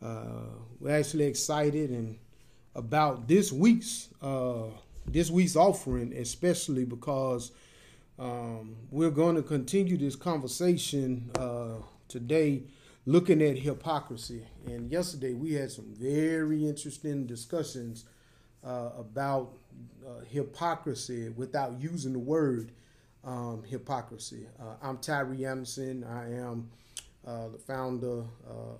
Uh, we're actually excited and about this week's uh, this week's offering, especially because um, we're going to continue this conversation uh, today, looking at hypocrisy. And yesterday we had some very interesting discussions uh, about uh, hypocrisy without using the word um, hypocrisy. Uh, I'm Tyree Anderson. I am the founder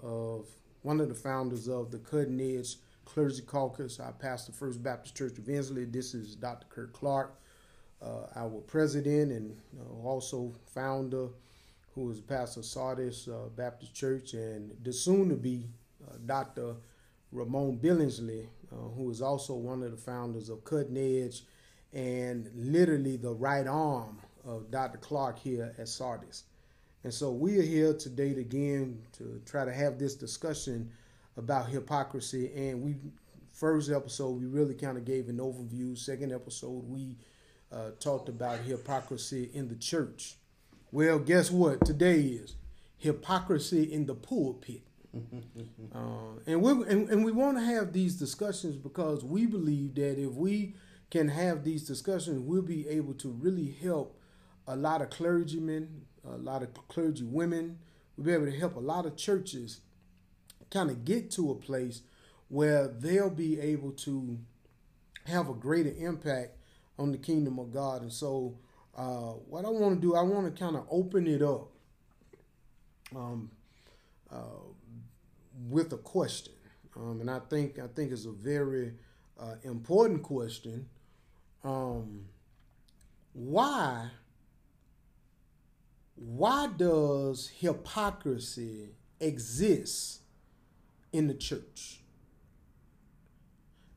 of one of the founders of the Cutting Edge Clergy Caucus. I pastor First Baptist Church of Ensley. This is Dr. Kirk Clark, uh, our president and also founder, who is pastor of Sardis Baptist Church, and the soon-to-be Dr. Ramon Billingsley, uh, who is also one of the founders of Cutting Edge and literally the right arm of Dr. Clark here at Sardis. And so we are here today again to try to have this discussion about hypocrisy. And we first episode we really kind of gave an overview. Second episode we uh, talked about hypocrisy in the church. Well, guess what? Today is hypocrisy in the pulpit. uh, and we and, and we want to have these discussions because we believe that if we can have these discussions, we'll be able to really help a lot of clergymen, a lot of clergy women. We'll be able to help a lot of churches kind of get to a place where they'll be able to have a greater impact on the kingdom of God. And so, uh, what I want to do, I want to kind of open it up. Um, uh, with a question, um, and I think I think it's a very uh, important question. Um, why why does hypocrisy exist in the church?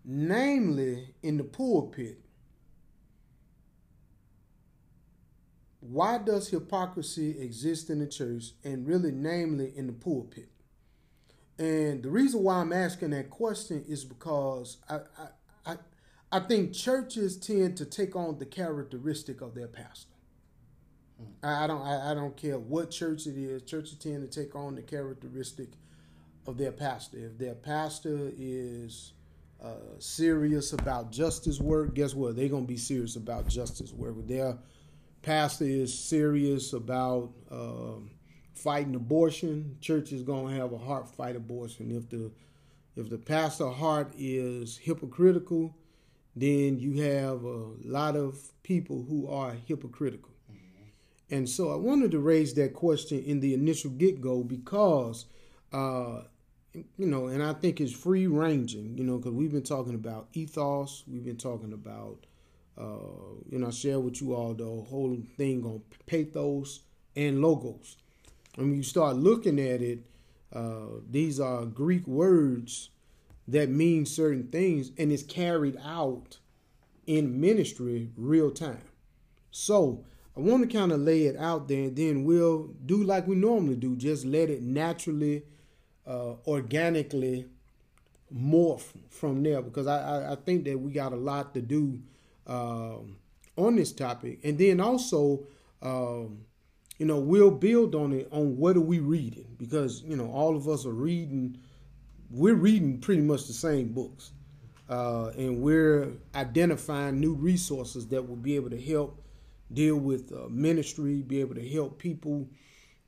Namely, in the pulpit. Why does hypocrisy exist in the church and really, namely, in the pulpit? And the reason why I'm asking that question is because I, I, I, I think churches tend to take on the characteristic of their pastor. Hmm. I, I don't I, I don't care what church it is. Churches tend to take on the characteristic of their pastor. If their pastor is uh, serious about justice work, guess what? They're gonna be serious about justice work. If their pastor is serious about um, fighting abortion, church is to have a heart fight abortion. If the if the pastor heart is hypocritical, then you have a lot of people who are hypocritical. And so I wanted to raise that question in the initial get go because, uh, you know, and I think it's free ranging, you know, because we've been talking about ethos, we've been talking about, uh, you know, I share with you all the whole thing on pathos and logos. And when you start looking at it, uh, these are Greek words that mean certain things and it's carried out in ministry real time. So I want to kind of lay it out there and then we'll do like we normally do, just let it naturally, uh, organically morph from there because I, I, I, think that we got a lot to do um, on this topic. And then also, um, you know, we'll build on it on what are we reading because you know all of us are reading. We're reading pretty much the same books, uh, and we're identifying new resources that will be able to help deal with uh, ministry, be able to help people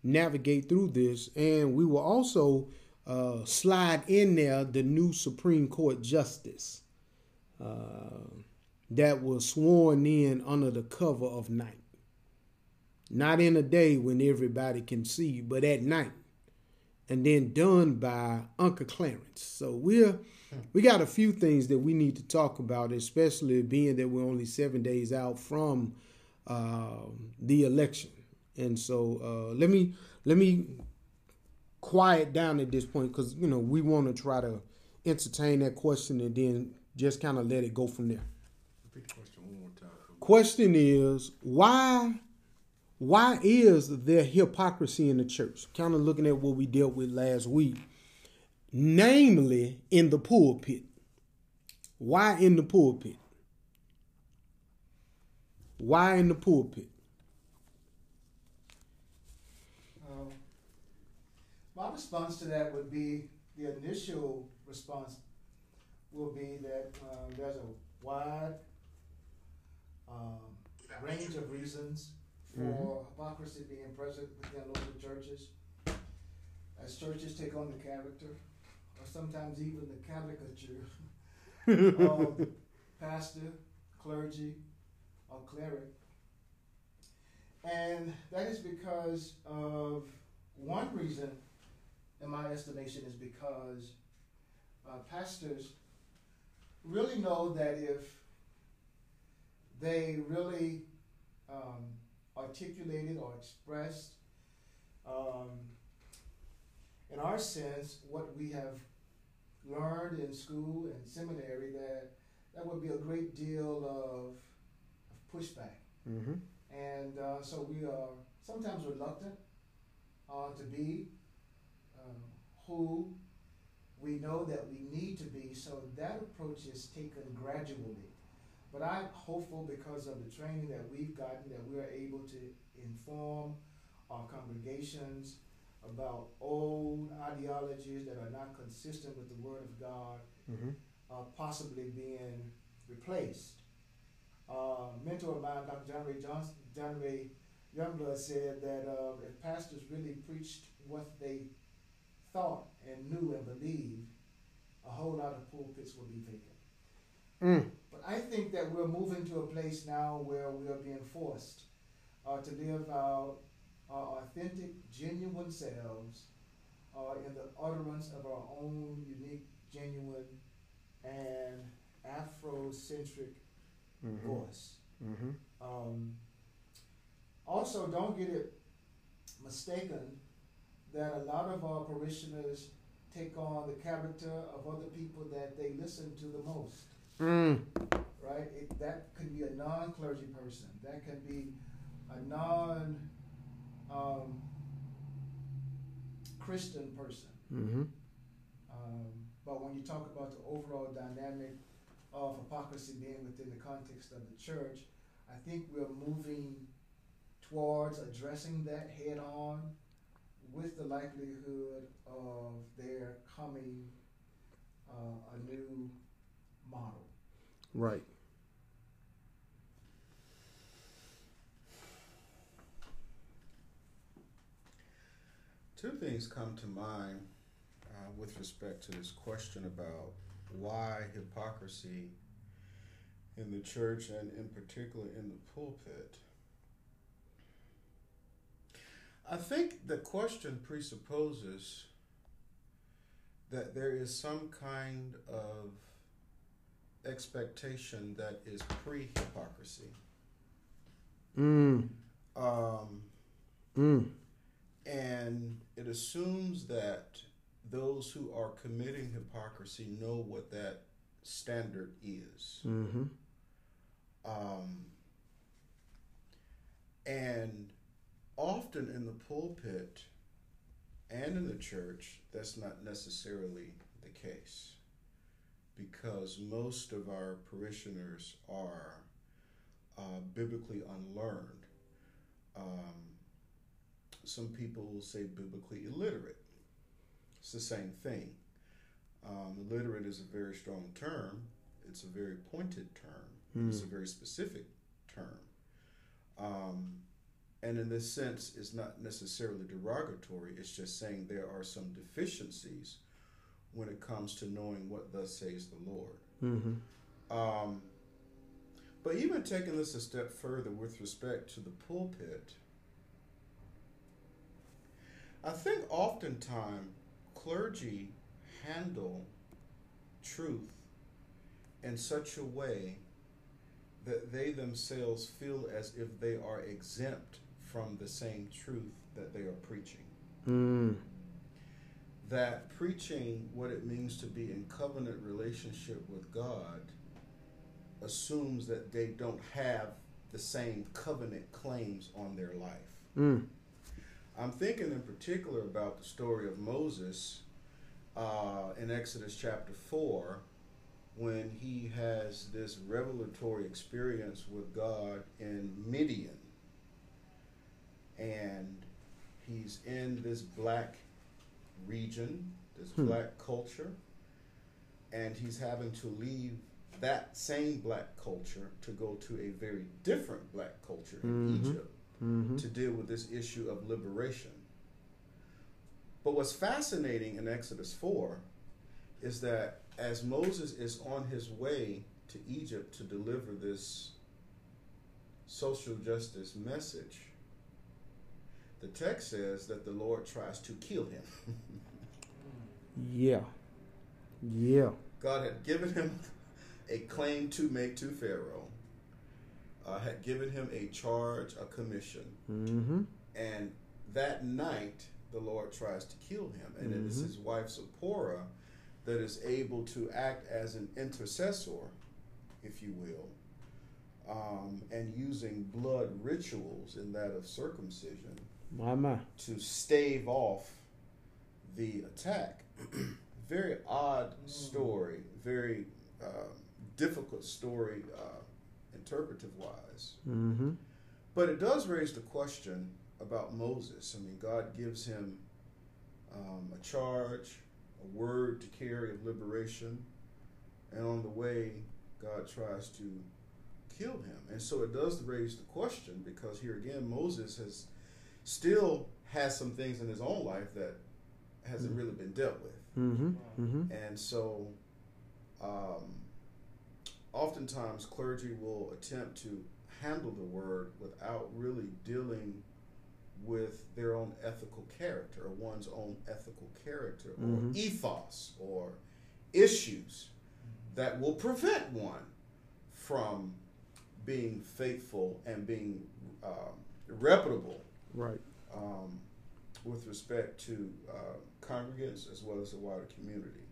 navigate through this, and we will also uh, slide in there the new Supreme Court justice uh, that was sworn in under the cover of night. Not in a day when everybody can see, but at night. And then done by Uncle Clarence. So we're we got a few things that we need to talk about, especially being that we're only seven days out from the election. And so uh, let me let me quiet down at this point because you know we want to try to entertain that question and then just kind of let it go from there. Question is why why is there hypocrisy in the church? Kind of looking at what we dealt with last week, namely in the pulpit. Why in the pulpit? Why in the pulpit? Um, my response to that would be the initial response will be that um, there's a wide um, range of reasons for Mhm. hypocrisy being present within local churches. As churches take on the character, or sometimes even the caricature of pastor, clergy, or cleric. And that is because of one reason, in my estimation, is because uh, pastors really know that if they really um, articulated or expressed, um, in our sense, what we have learned in school and seminary, that that would be a great deal of, of pushback. Mm-hmm. And uh, so we are sometimes reluctant uh, to be um, who we know that we need to be. So that approach is taken gradually. But I'm hopeful because of the training that we've gotten that we are able to inform our congregations about old ideologies that are not consistent with the Word of God, Mm-hmm. uh, possibly being replaced. Uh, mentor of mine, Dr. John Ray Johnson, John Ray Youngblood said that uh, if pastors really preached what they thought and knew and believed, a whole lot of pulpits would be vacant. Mm. But I think that we're moving to a place now where we are being forced uh, to live out our authentic, genuine selves uh, in the utterance of our own unique, genuine, and Afrocentric Mm-hmm. voice. Mm-hmm. Um, also, don't get it mistaken that a lot of our parishioners take on the character of other people that they listen to the most, Mm. right? It, that could be a non clergy person, that can be a non um, Christian person. Mm-hmm. Um, but when you talk about the overall dynamic of hypocrisy being within the context of the church, I think we're moving towards addressing that head on with the likelihood of there coming uh, a new model. Right. Two things come to mind uh, with respect to this question about why hypocrisy in the church and, in particular, in the pulpit. I think the question presupposes that there is some kind of expectation that is pre hypocrisy. Mm. Um, Mm. and it assumes that those who are committing hypocrisy know what that standard is. Mm-hmm. Um, and often in the pulpit and in the church, that's not necessarily the case because most of our parishioners are uh, biblically unlearned. Um, some people will say biblically illiterate. It's the same thing. Um, illiterate is a very strong term. It's a very pointed term. It's a very specific term. Um, and in this sense, it's not necessarily derogatory. It's just saying there are some deficiencies when it comes to knowing what thus says the Lord. Mm-hmm. Um, but even taking this a step further with respect to the pulpit, I think oftentimes clergy handle truth in such a way that they themselves feel as if they are exempt from the same truth that they are preaching. Mm. That preaching what it means to be in covenant relationship with God assumes that they don't have the same covenant claims on their life. Mm. I'm thinking in particular about the story of Moses uh, in Exodus chapter 4 when he has this revelatory experience with God in Midian. And he's in this black region this Hmm. black culture, and he's having to leave that same black culture to go to a very different black culture in Mhm. Egypt Mm-hmm. to deal with this issue of liberation. But what's fascinating in Exodus 4 is that as Moses is on his way to Egypt to deliver this social justice message, the text says that the Lord tries to kill him. Yeah. Yeah. God had given him a claim to make to Pharaoh, uh, had given him a charge, a commission, Mm-hmm. and that night the Lord tries to kill him, and it is Mhm. his wife Zipporah that is able to act as an intercessor, if you will, um, and using blood rituals in that of circumcision My my. to stave off the attack. very odd story, very uh, difficult story, uh, interpretive wise. Mm-hmm. But it does raise the question about Moses. I mean, God gives him um, a charge, a word to carry of liberation, and on the way, God tries to kill him. And so it does raise the question because here again, Moses has still has some things in his own life that hasn't really been dealt with. Mm-hmm. Mm-hmm. And so, um, oftentimes, clergy will attempt to handle the word without really dealing with their own ethical character or one's own ethical character or Mhm. ethos or issues that will prevent one from being faithful and being um, reputable Right. um, with respect to uh, congregants as well as the wider community.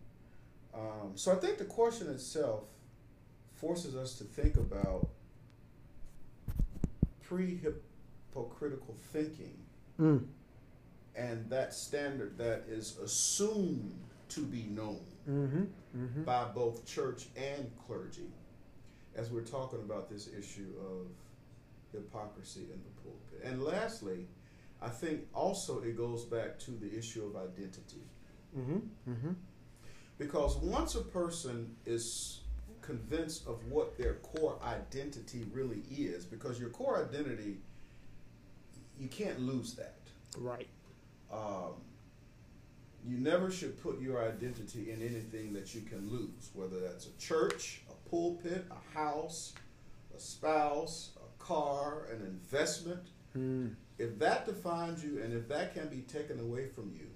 Um, so I think the question itself forces us to think about pre hypocritical thinking Mm. and that standard that is assumed to be known Mm-hmm. Mm-hmm. by both church and clergy as we're talking about this issue of hypocrisy in the pulpit. And lastly, I think also it goes back to the issue of identity. Mm-hmm. Mm-hmm. Because once a person is convinced of what their core identity really is, because your core identity, you can't lose that. Right. Um, you never should put your identity in anything that you can lose, whether that's a church, a pulpit, a house, a spouse, a car, an investment. Mm. If that defines you and if that can be taken away from you,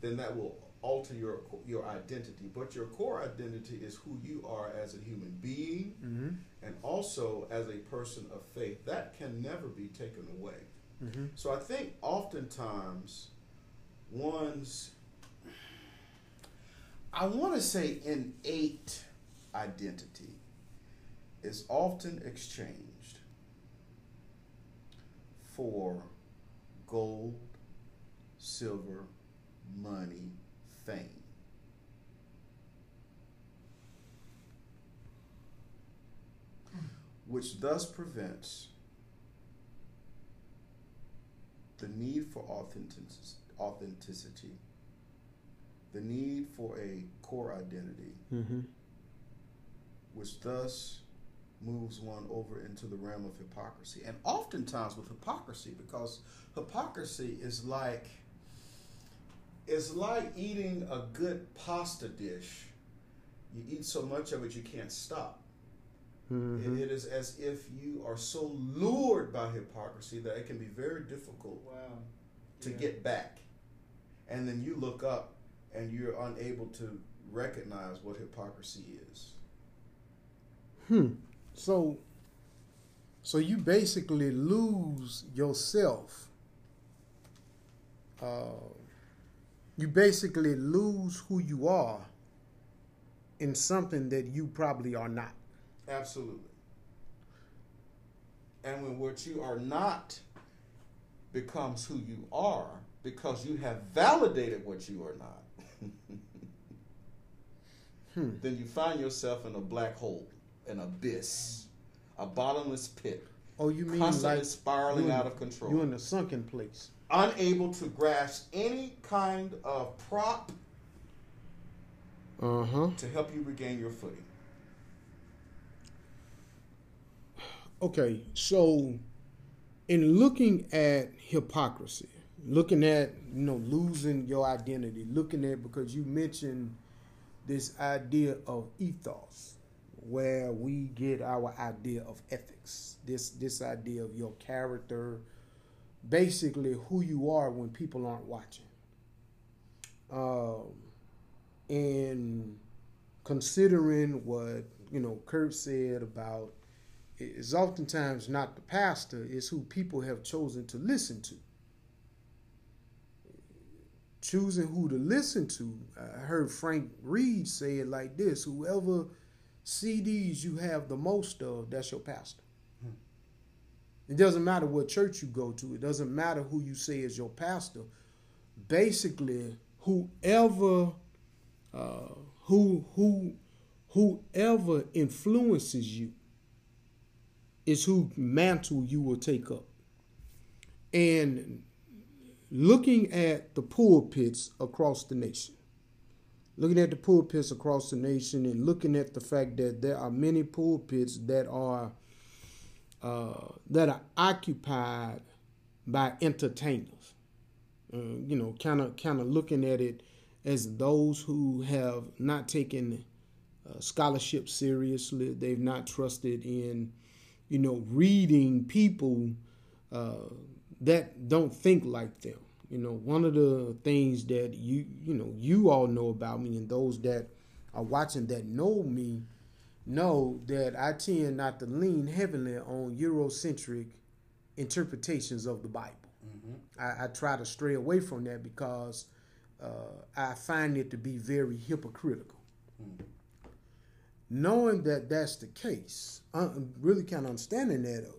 then that will alter your your identity. But your core identity is who you are as a human being Mm-hmm. and also as a person of faith. That can never be taken away. Mm-hmm. So I think oftentimes one's, I want to say innate identity is often exchanged for gold, silver, money, fame. Which thus prevents the need for authentic- authenticity, the need for a core identity, Mm-hmm. which thus moves one over into the realm of hypocrisy. And oftentimes with hypocrisy, because hypocrisy is like it's like eating a good pasta dish. You eat so much of it you can't stop. Mm-hmm. It- it is as if you are so lured by hypocrisy that it can be very difficult Wow. to Yeah. get back. And then you look up and you're unable to recognize what hypocrisy is. Hmm. So, so you basically lose yourself. Uh, you basically lose who you are in something that you probably are not. Absolutely. And when what you are not becomes who you are because you have validated what you are not, Hmm. then you find yourself in a black hole, an abyss, a bottomless pit, Oh, you mean constantly like spiraling in- out of control. You're in a sunken place. Unable to grasp any kind of prop Uh-huh. to help you regain your footing. Okay, so in looking at hypocrisy, looking at you know losing your identity, looking at because you mentioned this idea of ethos, where we get our idea of ethics, this this idea of your character, basically who you are when people aren't watching. Um, and considering what you know Kirk said about is oftentimes not the pastor, it's who people have chosen to listen to. Choosing who to listen to. I heard Frank Reid say it like this whoever CDs you have the most of, that's your pastor. It doesn't matter what church you go to, it doesn't matter who you say is your pastor. Basically, whoever uh, who who whoever influences you is who mantle you will take up. And looking at the pulpits across the nation, looking at the pulpits across the nation, and looking at the fact that there are many pulpits that are uh, that are occupied by entertainers. Uh, you know, kind of kind of looking at it as those who have not taken uh, scholarship seriously. They've not trusted in you know, reading people uh, that don't think like them. You know, one of the things that you you know you all know about me, and those that are watching that know me know that I tend not to lean heavily on Eurocentric interpretations of the Bible. Mm-hmm. I, I, try to stray away from that because uh, I find it to be very hypocritical. Mm-hmm knowing that that's the case, I'm really kind of understanding that. Uh,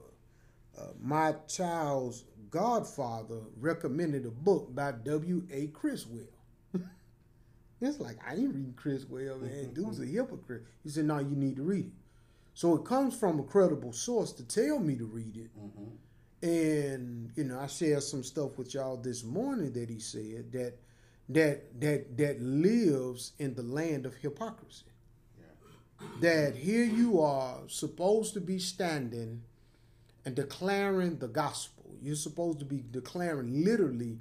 uh, my child's godfather recommended a book by W. A. Criswell. It's like I ain't reading Chris Criswell, man. Dude's a hypocrite. He said, "No, you need to read it." So it comes from a credible source to tell me to read it. Mm-hmm. And you know, I shared some stuff with y'all this morning that he said that that that that lives in the land of hypocrisy that here you are supposed to be standing and declaring the gospel. You're supposed to be declaring literally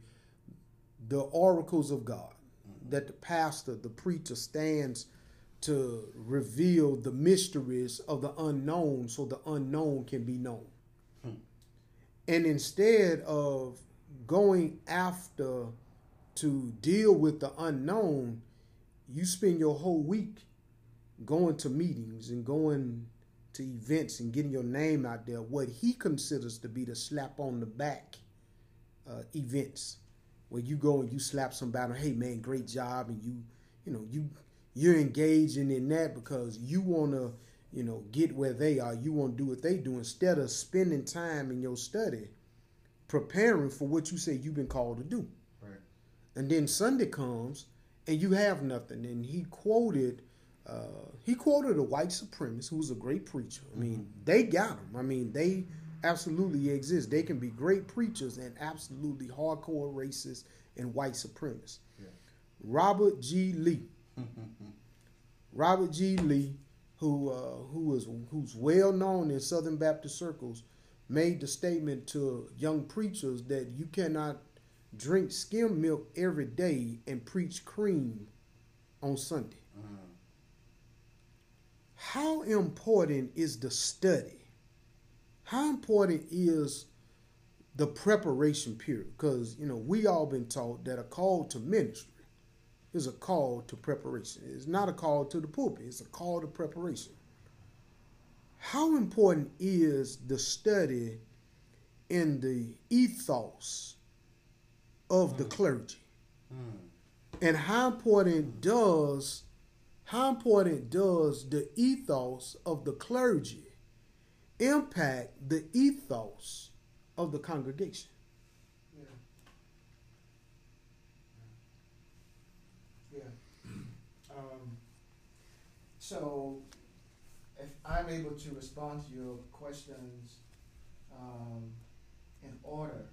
the oracles of God. That the pastor, the preacher stands to reveal the mysteries of the unknown so the unknown can be known. Hmm. And instead of going after to deal with the unknown, you spend your whole week going to meetings and going to events and getting your name out there, what he considers to be the slap on the back uh, events, where you go and you slap somebody, hey man, great job, and you, you know, you you're engaging in that because you want to, you know, get where they are. You want to do what they do instead of spending time in your study preparing for what you say you've been called to do. Right. And then Sunday comes and you have nothing. And he quoted uh, he quoted a white supremacist who was a great preacher. I mean, mm-hmm. they got him. I mean, they absolutely exist. They can be great preachers and absolutely hardcore racists and white supremacists. Yeah. Robert G. Lee. Robert G. Lee, who uh, who is who's well known in Southern Baptist circles, made the statement to young preachers that you cannot drink skim milk every day and preach cream on Sunday. Mm-hmm how important is the study? How important is the preparation period? Because, you know, we all been taught that a call to ministry is a call to preparation. It's not a call to the pulpit, it's a call to preparation. How important is the study in the ethos of mm. the clergy? Mm. And how important does how important does the ethos of the clergy impact the ethos of the congregation? Yeah. Yeah. Um, so, if I'm able to respond to your questions um, in order,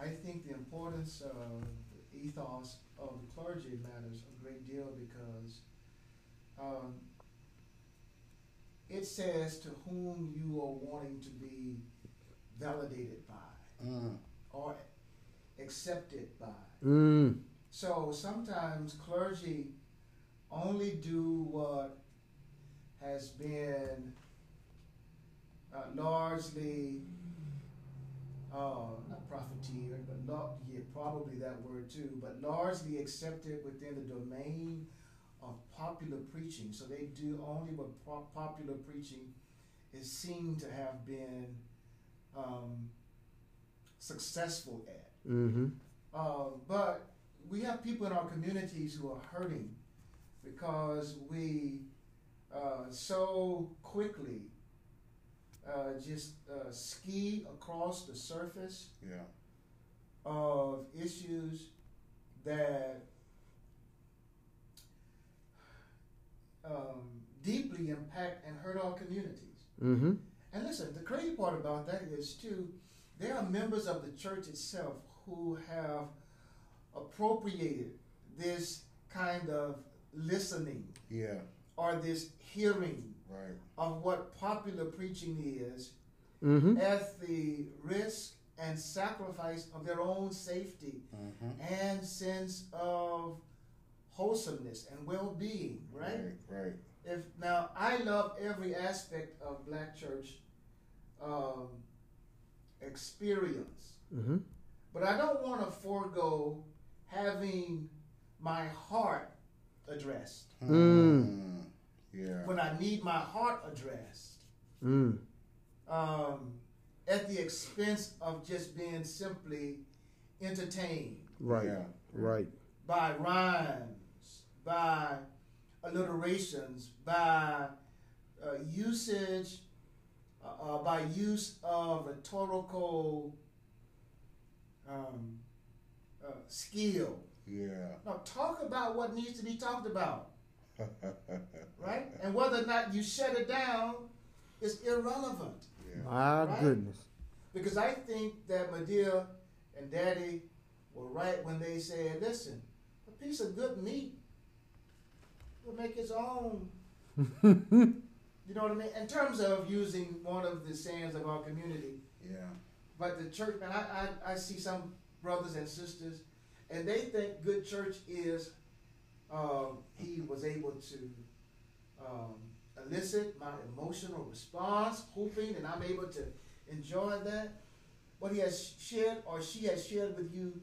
I think the importance of the ethos of the clergy matters a great deal because um, it says to whom you are wanting to be validated by Mm. or accepted by. Mm. So sometimes clergy only do what has been uh, largely, uh, not profiteered, but not, yeah, probably that word too, but largely accepted within the domain of popular preaching. So they do only what po- popular preaching is seen to have been um, successful at. Mm-hmm. Uh, but we have people in our communities who are hurting because we uh, so quickly uh, just uh, ski across the surface Yeah. of issues that um, deeply impact and hurt our communities. Mm-hmm. And listen, the crazy part about that is too, there are members of the church itself who have appropriated this kind of listening Yeah. or this hearing Right. of what popular preaching is Mm-hmm. at the risk and sacrifice of their own safety Mm-hmm. and sense of wholesomeness and well-being, right? Right. Right. if now I love every aspect of black church um, experience, Mm-hmm. but I don't want to forego having my heart addressed Mm. Yeah. when I need my heart addressed Mm. um, at the expense of just being simply entertained Right. Yeah. Right. by rhymes, by alliterations, by uh, usage, uh, uh, by use of rhetorical um, uh, skill. Yeah. Now, talk about what needs to be talked about, right? And whether or not you shut it down is irrelevant. yeah. My Right? goodness. Because I think that Madea and Daddy were right when they said, listen, a piece of good meat will make his own. You know what I mean? In terms of using one of the sayings of our community, Yeah. but the church, man, I, I, I see some brothers and sisters, and they think good church is um, he was able to um, elicit my emotional response, hooping, and I'm able to enjoy that. But he has shared or she has shared with you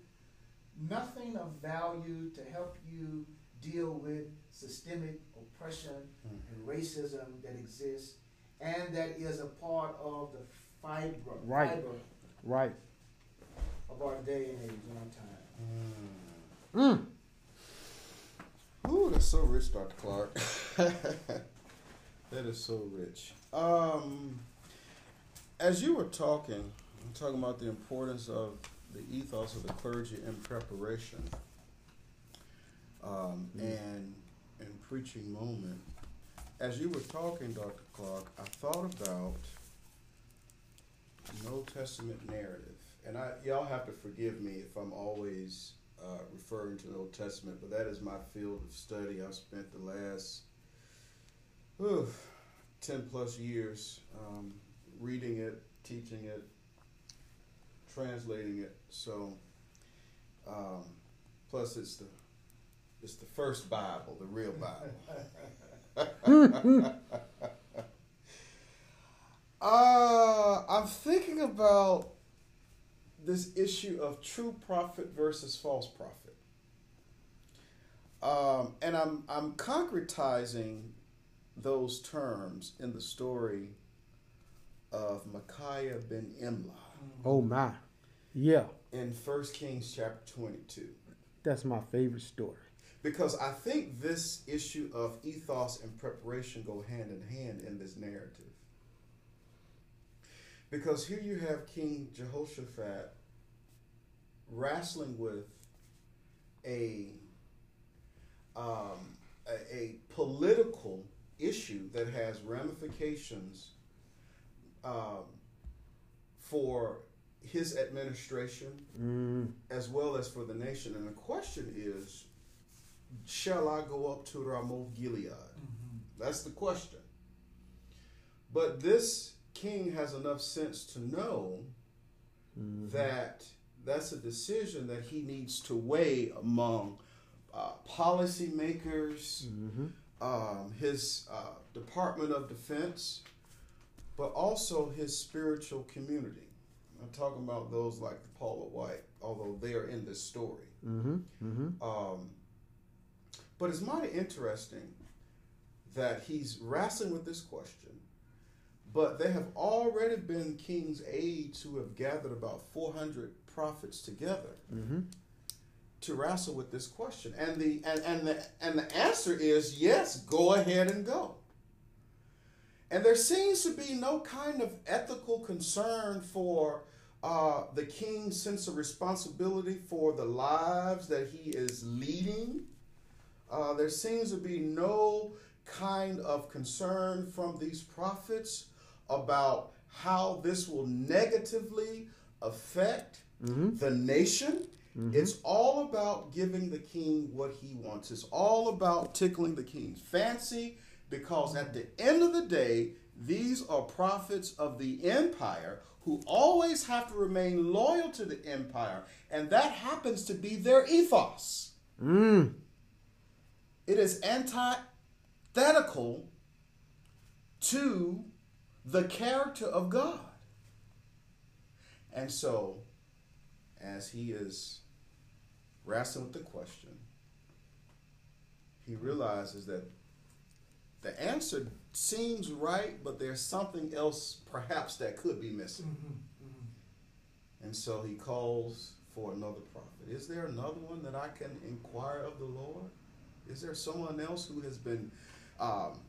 nothing of value to help you deal with systemic oppression and racism that exists and that is a part of the fiber, Right. fiber Right. of our day and age and our time. Mm. Ooh, that's so rich, Dr. Clark. that is so rich. Um, as you were talking, I'm talking about the importance of the ethos of the clergy in preparation um, and in preaching moment. As you were talking, Dr. Clark, I thought about an Old Testament narrative, and I y'all have to forgive me if I'm always uh, referring to the Old Testament, but that is my field of study. I've spent the last whew, 10 plus years um, reading it, teaching it, translating it. So, um, plus it's the it's the first Bible, the real Bible. uh, I'm thinking about this issue of true prophet versus false prophet. Um, and I'm I'm concretizing those terms in the story of Micaiah ben Imlah Oh my. Yeah. in 1 Kings chapter 22. That's my favorite story. Because I think this issue of ethos and preparation go hand in hand in this narrative. Because here you have King Jehoshaphat wrestling with a um, a, a political issue that has ramifications um, for his administration Mm. as well as for the nation. And the question is, shall I go up to Ramoth Gilead? Mm-hmm. That's the question. But this king has enough sense to know that that's a decision that he needs to weigh among uh, policymakers, um, his uh, Department of Defense, but also his spiritual community. I'm talking about those like Paula White, although they are in this story. Mm-hmm. Mm-hmm. Um, but it's mighty interesting that he's wrestling with this question. But there have already been king's aides who have gathered about 400 prophets together Mm-hmm. to wrestle with this question. And the and, and the and the answer is yes, go ahead and go. And there seems to be no kind of ethical concern for uh, the king's sense of responsibility for the lives that he is leading. Uh, there seems to be no kind of concern from these prophets about how this will negatively affect Mm-hmm. the nation. It's all about giving the king what he wants. It's all about tickling the king's fancy because at the end of the day, these are prophets of the empire who always have to remain loyal to the empire, and that happens to be their ethos. Mm. It is antithetical to the character of God. And so, as he is wrestling with the question, he realizes that the answer seems right, but there's something else perhaps that could be missing. Mm-hmm. Mm-hmm. And so he calls for another prophet. Is there another one that I can inquire of the Lord? Is there someone else who has been um,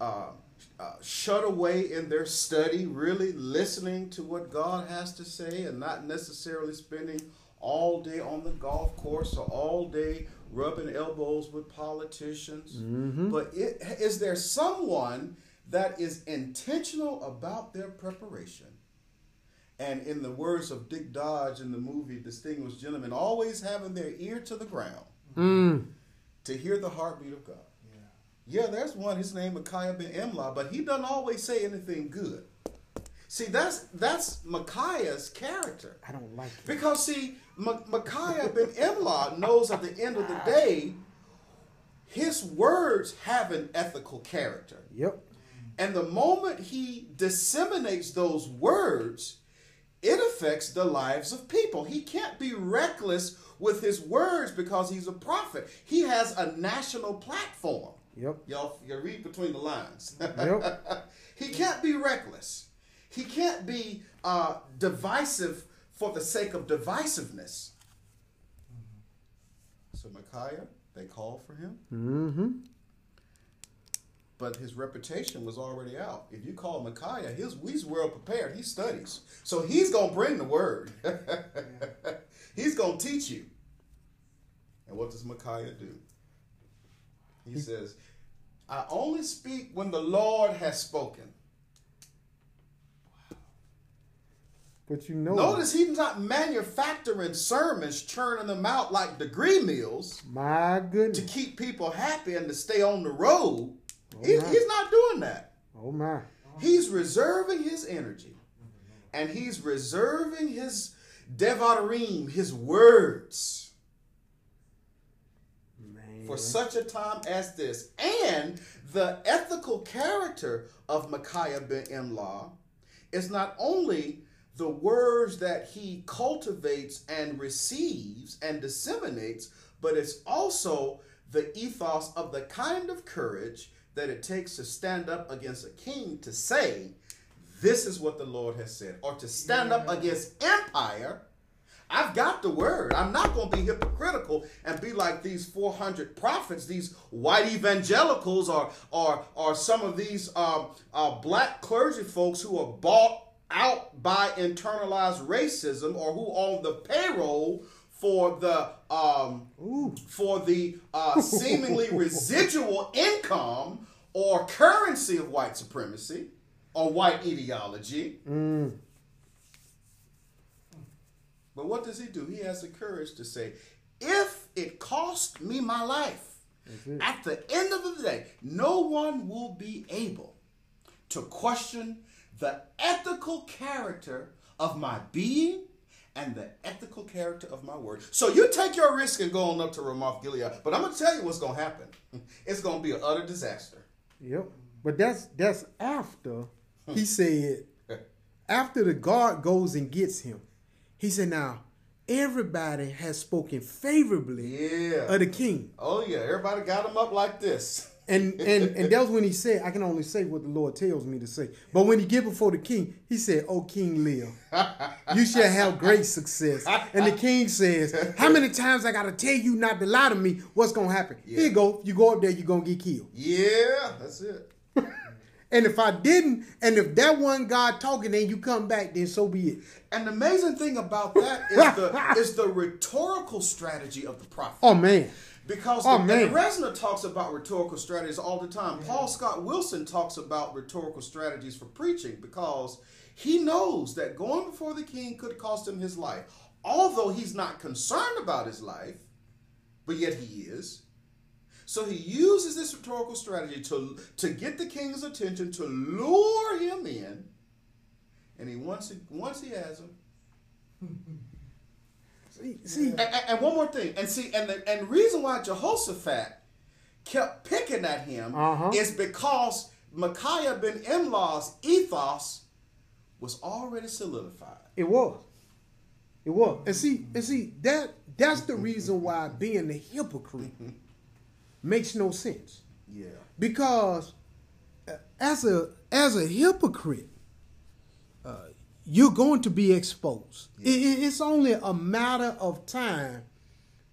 uh, uh, shut away in their study, really listening to what God has to say and not necessarily spending all day on the golf course or all day rubbing elbows with politicians? Mm-hmm. But it, is there someone that is intentional about their preparation? And in the words of Dick Dodge in the movie Distinguished Gentlemen, always having their ear to the ground Mm. To hear the heartbeat of God. Yeah. Yeah, there's one. His name Micaiah ben Imlah, but he doesn't always say anything good. See, that's that's Micaiah's character. I don't like it. Because see, M- Micaiah ben Imlah knows at the end of the day, his words have an ethical character. Yep. And the moment he disseminates those words, it affects the lives of people. He can't be reckless with his words because he's a prophet. He has a national platform. Yep. Y'all, you read between the lines. Yep. he can't be reckless. He can't be uh, divisive for the sake of divisiveness. So Micaiah, they called for him, Mm-hmm. but his reputation was already out. If you call Micaiah, his, he's well prepared. He studies, so he's gonna bring the word. he's gonna teach you. And what does Micaiah do? He hmm. says, "I only speak when the Lord has spoken." But you know, Notice he's not manufacturing sermons, churning them out like degree meals my goodness, to keep people happy and to stay on the road. Oh, my. he's not doing that. Oh my. He's reserving his energy and he's reserving his devarim, his words, Man. for such a time as this. And the ethical character of Micaiah ben Imlah is not only the words that he cultivates and receives and disseminates, but it's also the ethos of the kind of courage that it takes to stand up against a king to say, This is what the Lord has said, or to stand up against empire. I've got the word. I'm not going to be hypocritical and be like these 400 prophets, these white evangelicals, or or or some of these um, uh, black clergy folks who are bought out by internalized racism or who on the payroll for the um, Ooh. for the uh, seemingly residual income or currency of white supremacy or white ideology. Mm. But what does he do? He has the courage to say, if it cost me my life, At the end of the day, no one will be able to question the ethical character of my being and the ethical character of my word. So you take your risk and go on up to Ramoth Gilead. But I'm gonna tell you what's gonna happen. It's gonna be an utter disaster. Yep. But that's that's after he said after the guard goes and gets him, he said, Now everybody has spoken favorably Yeah. of the king. Oh yeah, everybody got him up like this. And and and that was when he said, I can only say what the Lord tells me to say. But when he get before the king, he said, Oh King Lear, you shall have great success. And the king says, How many times I gotta tell you not to lie to me? What's gonna happen? Here you go. You go up there, you're gonna get killed. Yeah, that's it. And if I didn't, and if that one God talking, then you come back, then so be it. And the amazing thing about that is the is the rhetorical strategy of the prophet. Oh man. Because Oh, the, man. Resner talks about rhetorical strategies all the time. Paul Scott Wilson talks about rhetorical strategies for preaching because he knows that going before the king could cost him his life. Although he's not concerned about his life, but yet he is. So he uses this rhetorical strategy to, to get the king's attention, to lure him in. And he once he, once he has him, See, see and, and- and one more thing, and see, and the and reason why Jehoshaphat kept picking at him Uh-huh. is because Micaiah ben Imlah's ethos was already solidified. it was. It was. And see, and see, that that's the reason why being a hypocrite makes no sense. Yeah, because uh, as a as a hypocrite, uh, you're going to be exposed. I- I- it's only a matter of time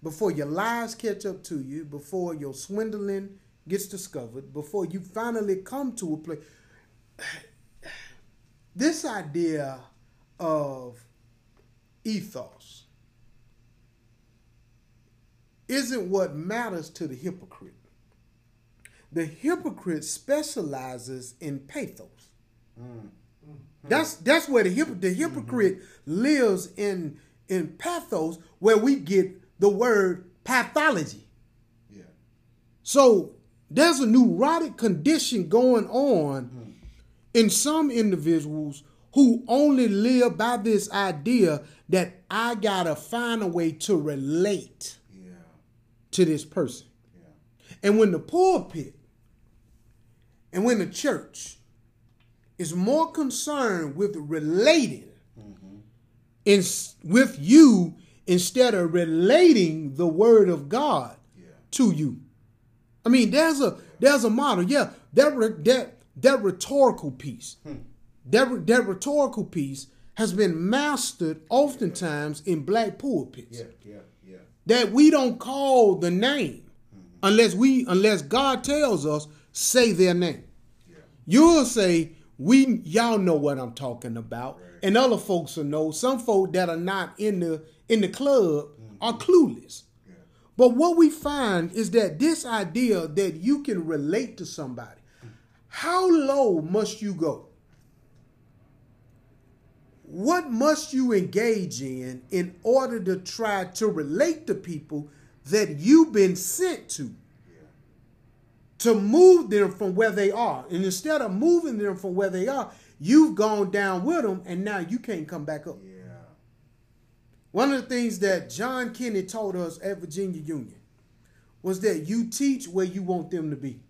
before your lies catch up to you, before your swindling gets discovered, before you finally come to a place. This idea of ethos isn't what matters to the hypocrite. The hypocrite specializes in pathos. Mm-hmm. That's that's where the hypo- the hypocrite mm-hmm. lives in in pathos, where we get the word pathology. yeah, So there's a neurotic condition going on mm-hmm. in some individuals who only live by this idea that I gotta find a way to relate to this person. yeah. And when the pulpit and when the church is more concerned with relating mm-hmm. in, with you instead of relating the word of God Yeah. to you. I mean, there's a there's a model. Yeah, that that that rhetorical piece, hmm. that that rhetorical piece has been mastered oftentimes in black pulpits yeah, yeah. That we don't call the name unless we unless God tells us say their name. Yeah. You'll say we y'all know what I'm talking about, Right. and other folks will know. Some folk that are not in the in the club mm-hmm. are clueless. Yeah. But what we find is that this idea that you can relate to somebody, how low must you go? What must you engage in in order to try to relate to people that you've been sent to? To move them from where they are. And instead of moving them from where they are, you've gone down with them and now you can't come back up. Yeah. One of the things that John Kennedy told us at Virginia Union was that you teach where you want them to be.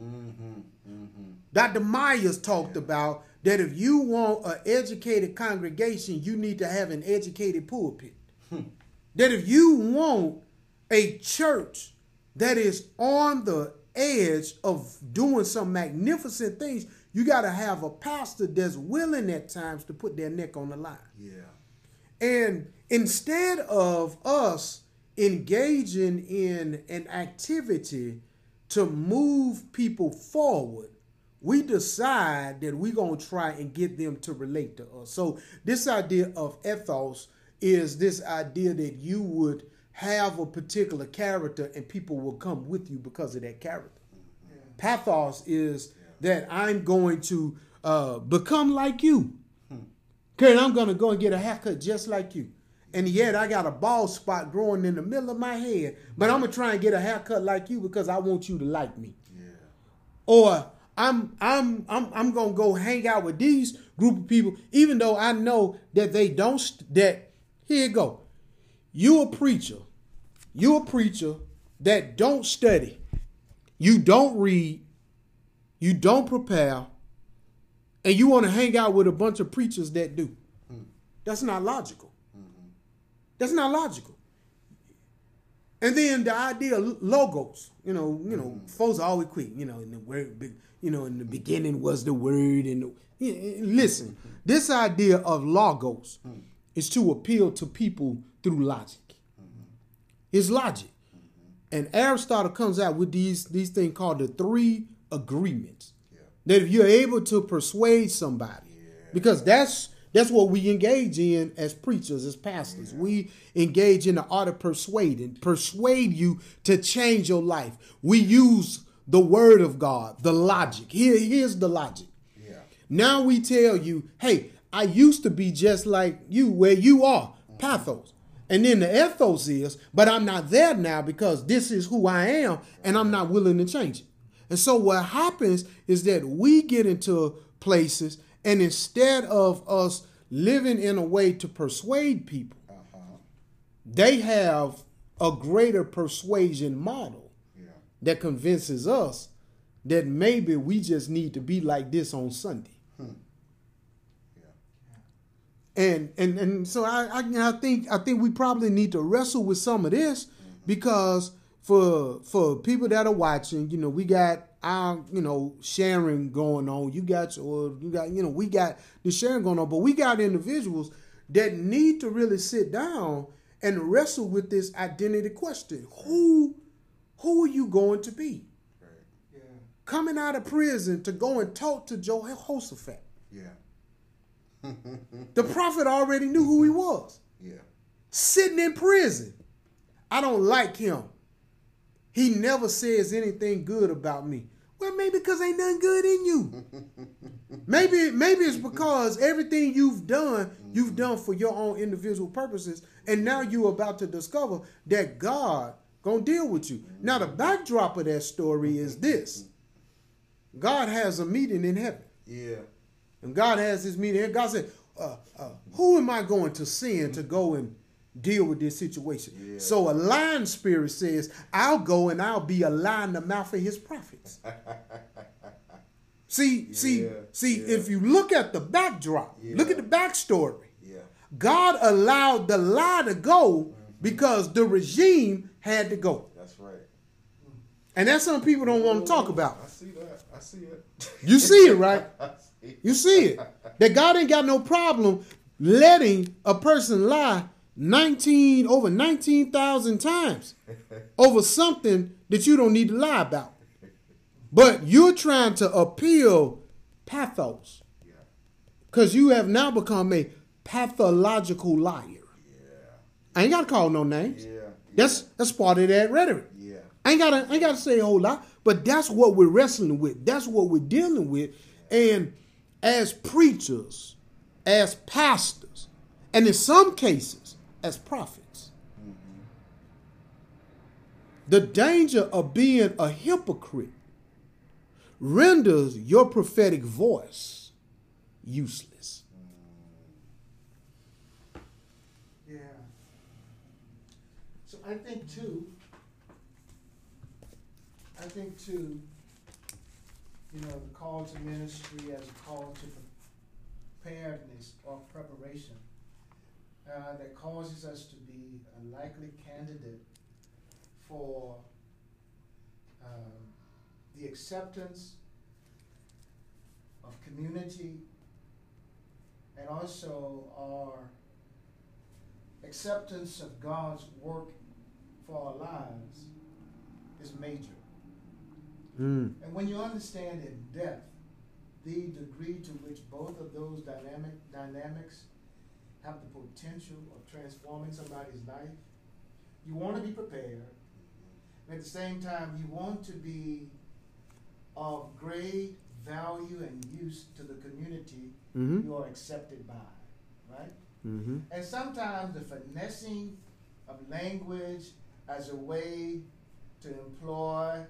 Mm-hmm. Mm-hmm. Dr. Myers talked about that if you want an educated congregation, you need to have an educated pulpit. Hmm. that if you want a church that is on the edge of doing some magnificent things, you got to have a pastor that's willing at times to put their neck on the line. Yeah. And instead of us engaging in an activity to move people forward, we decide that we're going to try and get them to relate to us. So, this idea of ethos is this idea that you would have a particular character and people will come with you because of that character. Pathos is that I'm going to uh, become like you. Okay, and I'm gonna go and get a haircut just like you. and yet I got a bald spot growing in the middle of my head, but I'm gonna try and get a haircut like you because I want you to like me. Yeah. Or I'm I'm I'm I'm gonna go hang out with these group of people, even though I know that they don't. That here you go. You a preacher. You a preacher that don't study. You don't read. You don't prepare, and you want to hang out with a bunch of preachers that do. That's not logical. That's not logical. And then the idea of logos, you know, you know, folks are always quick, you know, the word, big- you know, in the beginning was the word, and the, yeah, yeah, listen, this idea of logos is to appeal to people through logic. It's logic, and Aristotle comes out with these these things called the three agreements. Yeah. That if you're able to persuade somebody, because that's that's what we engage in as preachers, as pastors. We engage in the art of persuading, persuade you to change your life. We use the word of God, the logic. Here, here's the logic. Yeah. Now we tell you, hey, I used to be just like you, where you are, pathos. And then the ethos is, but I'm not there now because this is who I am and I'm not willing to change it. And so what happens is that we get into places and instead of us living in a way to persuade people, uh-huh. they have a greater persuasion model. That convinces us that maybe we just need to be like this on Sunday. Hmm. And and and so I, I I think I think we probably need to wrestle with some of this mm-hmm. because for for people that are watching, you know, we got our you know sharing going on. You got your you got you know we got the sharing going on, but we got individuals that need to really sit down and wrestle with this identity question. Who who are you going to be? Right. Yeah. Coming out of prison to go and talk to Jehoshaphat. Yeah. The prophet already knew who he was. Yeah. Sitting in prison. I don't like him. He never says anything good about me. Well, maybe because ain't nothing good in you. maybe maybe it's because everything you've done, you've done for your own individual purposes, and now you're about to discover that God gonna deal with you. Now the backdrop of that story is this: God has a meeting in heaven. Yeah. And God has this meeting. And God said, uh, uh, Who am I going to send to go and deal with this situation? Yeah. So a lying spirit says, I'll go and I'll be a lie in the mouth of his prophets. see, see, Yeah, see, yeah. if you look at the backdrop, look at the backstory. Yeah. God allowed the lie to go because the regime had to go. That's right. And that's something people don't want to talk about. I see that. I see it. You see it, right? See. You see it. That God ain't got no problem letting a person lie 19 over 19,000 times over something that you don't need to lie about. But you're trying to appeal pathos because you have now become a pathological liar. Yeah. I ain't got to call no names. Yeah. That's that's part of that rhetoric. Yeah. I ain't gotta I ain't gotta say a whole lot, but that's what we're wrestling with. That's what we're dealing with. And as preachers, as pastors, and in some cases, as prophets, mm-hmm. the danger of being a hypocrite renders your prophetic voice useless. I think too, I think too, you know, the call to ministry as a call to preparedness or preparation, uh, that causes us to be a likely candidate for um, the acceptance of community and also our acceptance of God's work for our lives is major. Mm. And when you understand in depth the degree to which both of those dynamic dynamics have the potential of transforming somebody's life, you want to be prepared. And at the same time, you want to be of great value and use to the community Mhm. you are accepted by, right? Mm-hmm. And sometimes the finessing of language as a way to employ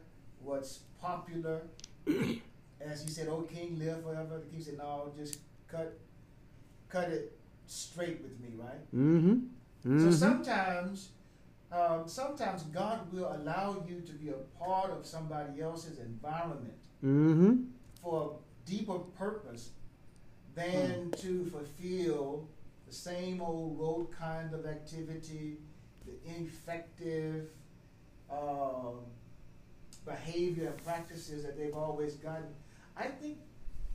what's popular. As he said, "Oh King, live forever." The king said, "No, just cut, cut it straight with me, right?" Mm-hmm. mm-hmm. So sometimes, um, sometimes God will allow you to be a part of somebody else's environment mm-hmm. for a deeper purpose than to fulfill the same old road kind of activity, the ineffective um, behavior and practices that they've always gotten. I think,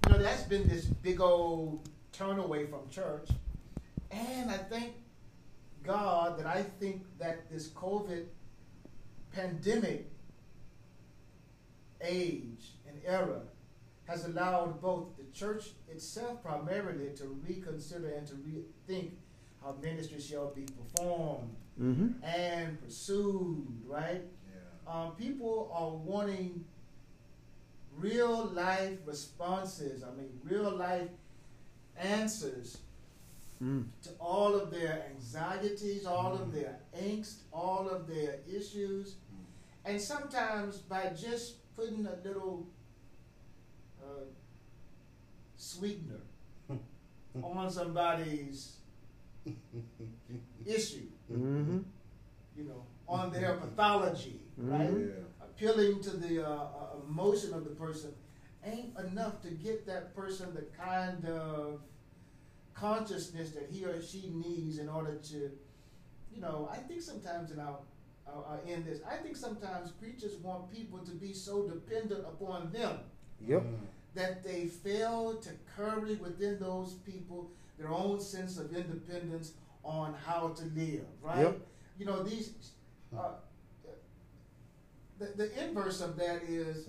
you know, that's been this big old turn away from church. And I thank God that I think that this COVID pandemic age and era has allowed both the church itself primarily to reconsider and to rethink how ministry shall be performed Mm-hmm. and pursued, right? Yeah. Um, people are wanting real life responses, I mean, real life answers Mm. to all of their anxieties, all of their angst, all of their issues. And sometimes by just putting a little uh, sweetener on somebody's issue, Mm-hmm. you know, on their pathology, right? Mhm. Yeah. Appealing to the uh, uh, emotion of the person ain't enough to get that person the kind of consciousness that he or she needs in order to, you know, I think sometimes, and I'll, I'll, I'll end this, I think sometimes preachers want people to be so dependent upon them Yep. That they fail to curry within those people their own sense of independence on how to live, right? Yep. You know, these, uh, the, the inverse of that is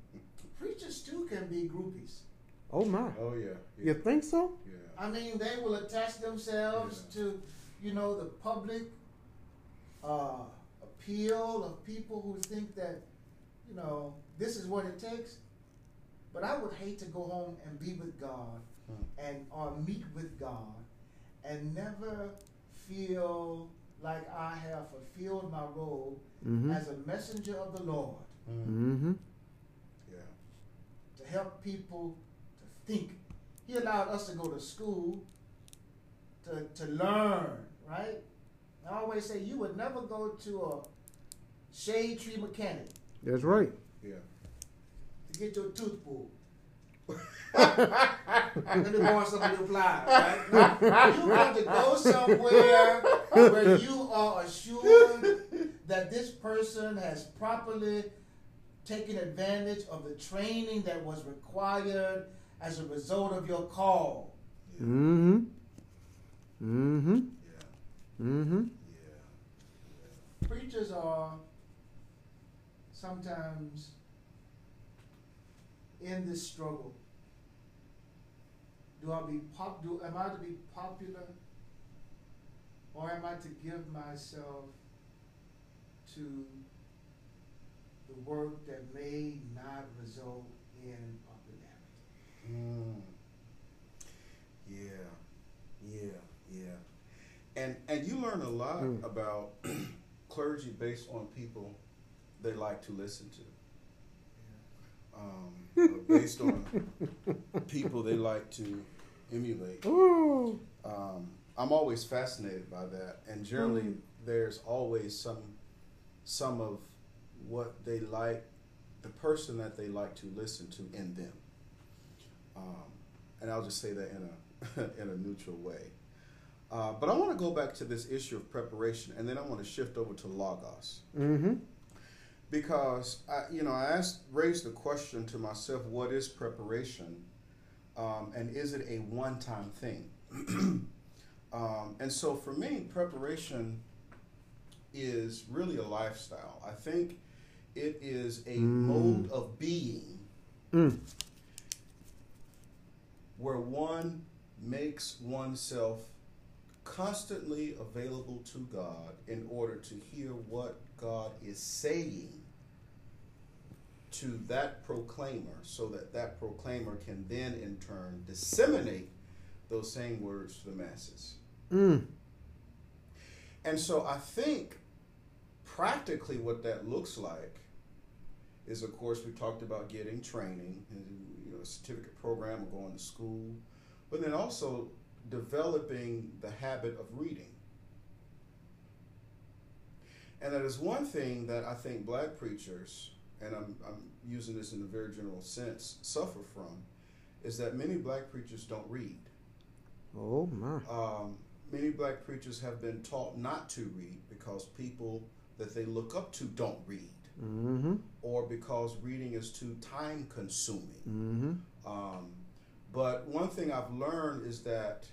preachers too can be groupies. Oh my. Oh yeah. You think so? yeah. I mean, they will attach themselves Yeah. to, you know, the public uh, appeal of people who think that, you know, this is what it takes. But I would hate to go home and be with God Hmm. and or meet with God and never feel like I have fulfilled my role Mm-hmm. as a messenger of the Lord Mm. Mm-hmm. Yeah. to help people to think. He allowed us to go to school to, to learn, right? I always say you would never go to a shade tree mechanic That's right. Yeah. to get your tooth pulled. Let me borrow some of your pliers, right? You have to go somewhere where you are assured that this person has properly taken advantage of the training that was required as a result of your call. Yeah. Mm-hmm. Mm-hmm. Yeah. Mm-hmm. Yeah. Preachers are sometimes in this struggle. Do I be pop? Do am I to be popular, or am I to give myself to the work that may not result in popularity? Mm. Yeah, yeah, yeah. And and you learn a lot Mm. about clergy based on people they like to listen to. Um, based on people they like to emulate. Um, I'm always fascinated by that, and generally Mm. there's always some some of what they like, the person that they like to listen to in them. Um, and I'll just say that in a in a neutral way. Uh, but I want to go back to this issue of preparation, and then I want to shift over to logos Mm-hmm. Because I, you know I asked raised the question to myself, what is preparation, um, and is it a one-time thing? um, and so for me, preparation is really a lifestyle. I think it is a Mm. mode of being Mm. where one makes oneself constantly available to God in order to hear what God is saying to that proclaimer so that that proclaimer can then in turn disseminate those same words to the masses. Mm. And so I think practically what that looks like is, of course, we talked about getting training, you know, a certificate program or going to school, but then also developing the habit of reading. And that is one thing that I think black preachers, and I'm, I'm using this in a very general sense, suffer from, is that many black preachers don't read. Oh my. Um, many black preachers have been taught not to read because people that they look up to don't read, Mm-hmm. or because reading is too time consuming. Mm-hmm. Um, but one thing I've learned is that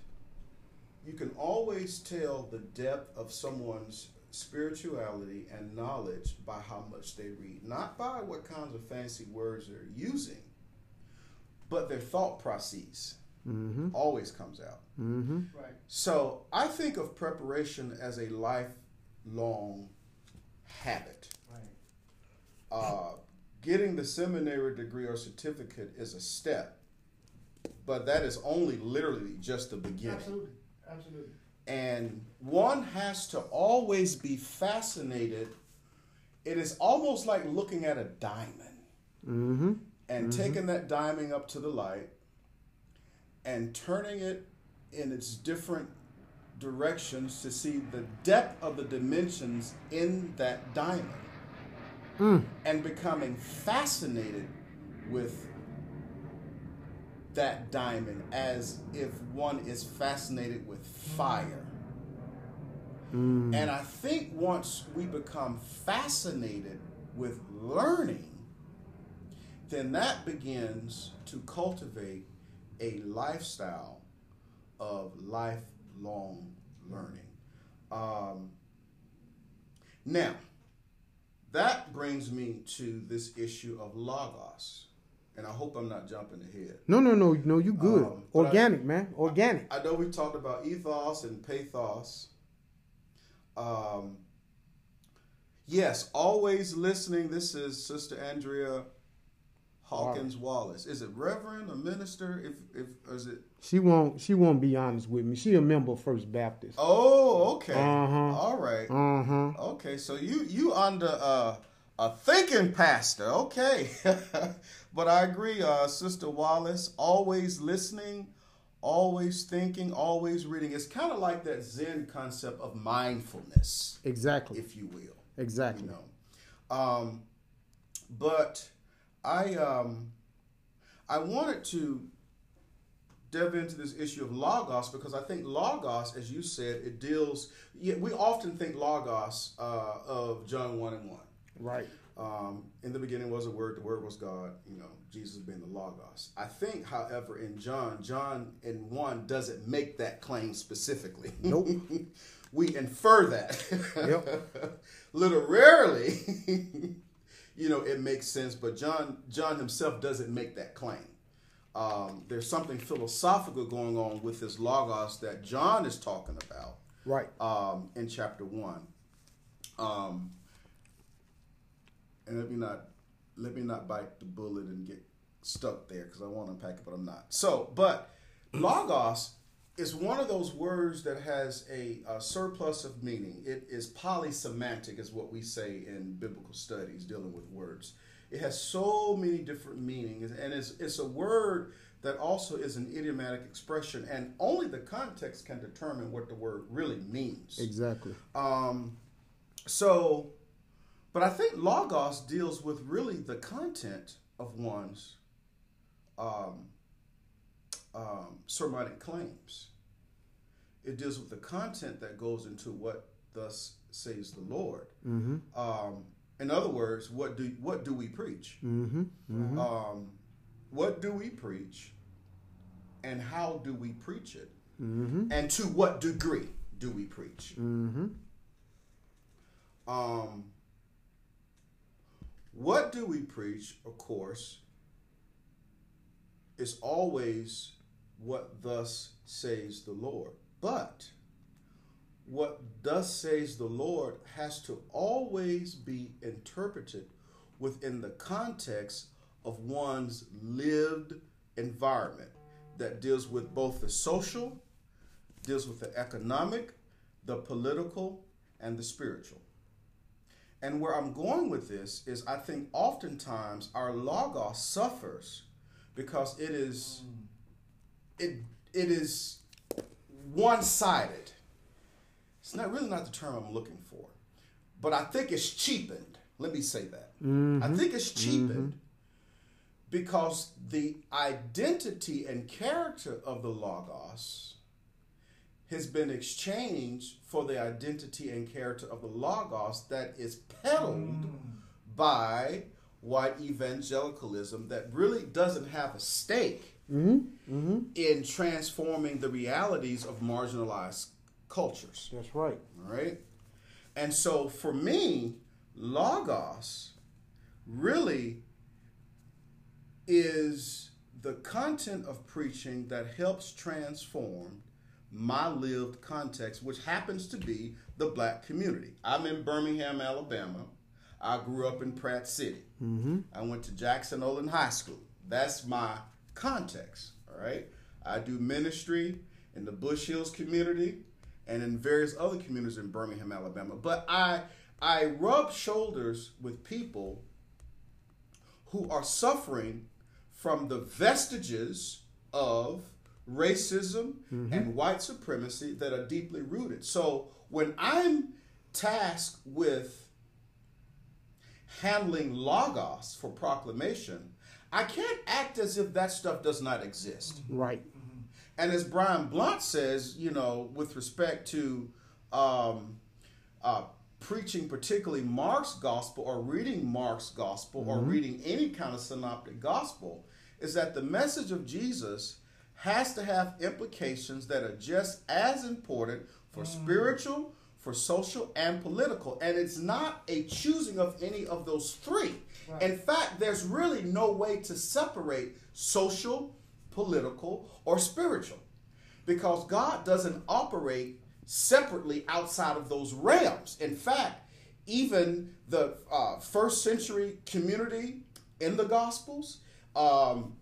you can always tell the depth of someone's spirituality and knowledge by how much they read, not by what kinds of fancy words they're using, but their thought processes Mm-hmm. always comes out. Mm-hmm. Right. So I think of preparation as a lifelong habit. Right. Uh, getting the seminary degree or certificate is a step, but that is only literally just the beginning. Absolutely. Absolutely. And one has to always be fascinated. It is almost like looking at a diamond Mm-hmm. and taking that diamond up to the light and turning it in its different directions to see the depth of the dimensions in that diamond Mm. and becoming fascinated with that diamond as if one is fascinated with fire. Mm. And I think once we become fascinated with learning, then that begins to cultivate a lifestyle of lifelong learning. Um, now, that brings me to this issue of logos. And I hope I'm not jumping ahead. No, no, no, no. You good? Um, but I- Organic, man. Organic. I know we talked about ethos and pathos. Um, yes, always listening. This is Sister Andrea Hawkins Wallace. Is it Reverend or minister? If if or is it? She won't. She won't be honest with me. She a member of First Baptist. Oh, okay. Uh-huh. All right. Uh huh. Okay, so you you under uh, a thinking pastor, okay? but I agree, uh, Sister Wallace. Always listening, always thinking, always reading. It's kind of like that Zen concept of mindfulness, Exactly. if you will. Exactly. You know, um, but I um, I wanted to delve into this issue of logos because I think logos, as you said, it deals. Yeah, we often think logos uh, of John one and one. Right. Um, in the beginning was a word. The word was God. You know, Jesus being the logos. I think, however, in John, John in one doesn't make that claim specifically. Nope. we infer that. Yep. Literally, you know, it makes sense, but John John himself doesn't make that claim. Um, there's something philosophical going on with this logos that John is talking about Right. um, in chapter one. Um, and let me not let me not bite the bullet and get stuck there because I want to unpack it, but I'm not. So, but logos is one of those words that has a, a surplus of meaning. It is polysemantic, is what we say in biblical studies dealing with words. It has so many different meanings, and it's, it's a word that also is an idiomatic expression, and only the context can determine what the word really means. Exactly. Um, so, but I think logos deals with really the content of one's um, um, sermonic claims. It deals with the content that goes into what thus says the Lord. Mm-hmm. Um, in other words, what do what do we preach? Mm-hmm. Mm-hmm. Um, what do we preach, and how do we preach it, Mm-hmm. and to what degree do we preach? Mm-hmm. Um, what do we preach, of course, is always what thus says the Lord. But what thus says the Lord has to always be interpreted within the context of one's lived environment that deals with both the social deals with the economic, the political, and the spiritual. And where I'm going with this is I think oftentimes our logos suffers because it is it it is one-sided. It's not really not the term I'm looking for. But I think it's cheapened. Let me say that. I mm-hmm. think it's mm-hmm. cheapened because the identity and character of the logos has been exchanged for the identity and character of the Logos that is peddled hmm. by white evangelicalism that really doesn't have a stake mm-hmm. Mm-hmm. in transforming the realities of marginalized cultures. That's right. All right. And so for me, Logos really is the content of preaching that helps transform my lived context, which happens to be the black community. I'm in Birmingham, Alabama. I grew up in Pratt City. Mm-hmm. I went to Jackson Olin High School. That's my context. All right. I do ministry in the Bush Hills community and in various other communities in Birmingham, Alabama. But I I rub shoulders with people who are suffering from the vestiges of racism and white supremacy that are deeply rooted. So when I'm tasked with handling logos for proclamation, I can't act as if that stuff does not exist. Right. And as Brian Blount says, you know, with respect to um, uh, preaching, particularly Mark's gospel or reading Mark's gospel or reading any kind of synoptic gospel, is that the message of Jesus has to have implications that are just as important for spiritual, for social, and political. And it's not a choosing of any of those three. In fact, there's really no way to separate social, political, or spiritual because God doesn't operate separately outside of those realms. In fact, even the uh, first century community in the Gospels, um,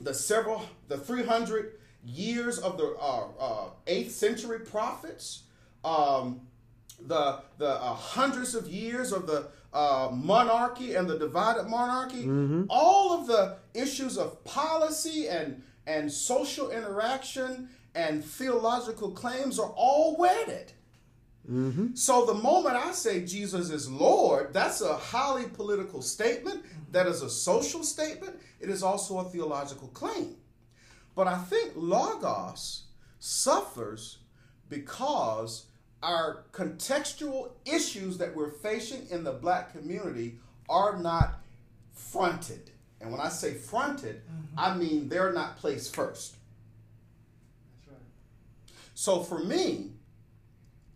the several, the 300 years of the uh, uh, eighth century prophets, um, the the uh, hundreds of years of the uh, monarchy and the divided monarchy, all of the issues of policy and and social interaction and theological claims are all wedded. Mm-hmm. So the moment I say Jesus is Lord, that's a highly political statement. Mm-hmm. That is a social statement. It is also a theological claim. But I think Logos suffers because our contextual issues that we're facing in the black community are not fronted. And when I say fronted, mm-hmm. I mean they're not placed first. That's right. So for me,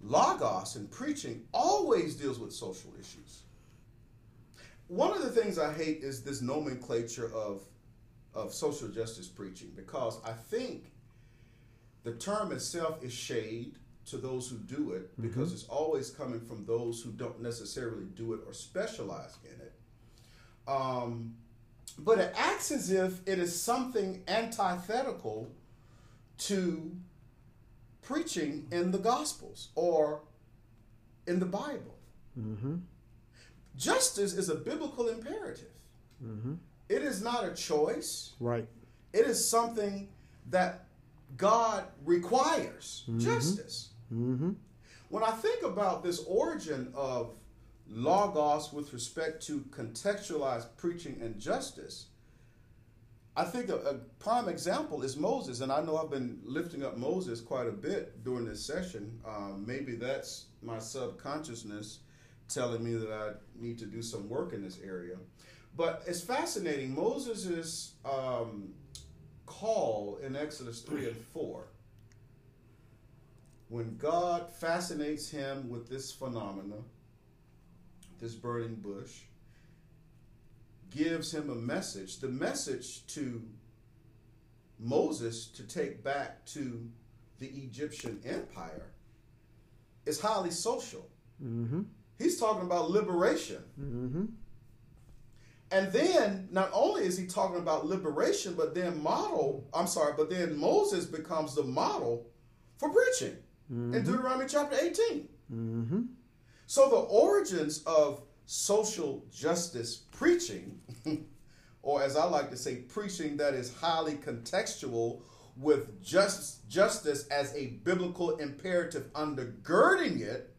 Logos in preaching always deals with social issues. One of the things I hate is this nomenclature of, of social justice preaching because I think the term itself is shade to those who do it because it's always coming from those who don't necessarily do it or specialize in it. Um, but it acts as if it is something antithetical to preaching in the Gospels or in the Bible. Mm-hmm. Justice is a biblical imperative. Mm-hmm. It is not a choice. Right. It is something that God requires. Mm-hmm. Justice. When I think about this origin of logos with respect to contextualized preaching and justice, I think a, a prime example is Moses, and I know I've been lifting up Moses quite a bit during this session. Um, maybe that's my subconsciousness telling me that I need to do some work in this area. But it's fascinating. Moses' um, call in Exodus 3 and 4, when God fascinates him with this phenomena, this burning bush, gives him a message. The message to Moses to take back to the Egyptian empire is highly social. Mm-hmm. He's talking about liberation. Mm-hmm. And then not only is he talking about liberation, but then model, I'm sorry, but then Moses becomes the model for preaching in mm-hmm. Deuteronomy chapter 18. Mm-hmm. So the origins of social justice preaching, or as I like to say, preaching that is highly contextual with just justice as a biblical imperative undergirding it,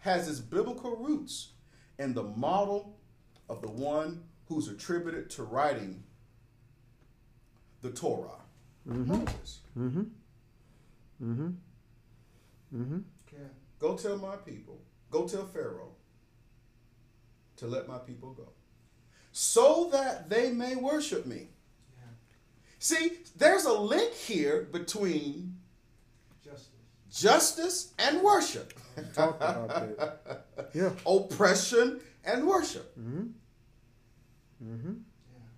has its biblical roots in the model of the one who's attributed to writing the Torah. Moses. Mm-hmm. Mm-hmm. Mm-hmm. Yeah. Go tell my people, go tell Pharaoh to let my people go, so that they may worship me. See, there's a link here between Justice. justice and worship, Talk about that. Yeah. oppression and worship. Mm-hmm. Mm-hmm.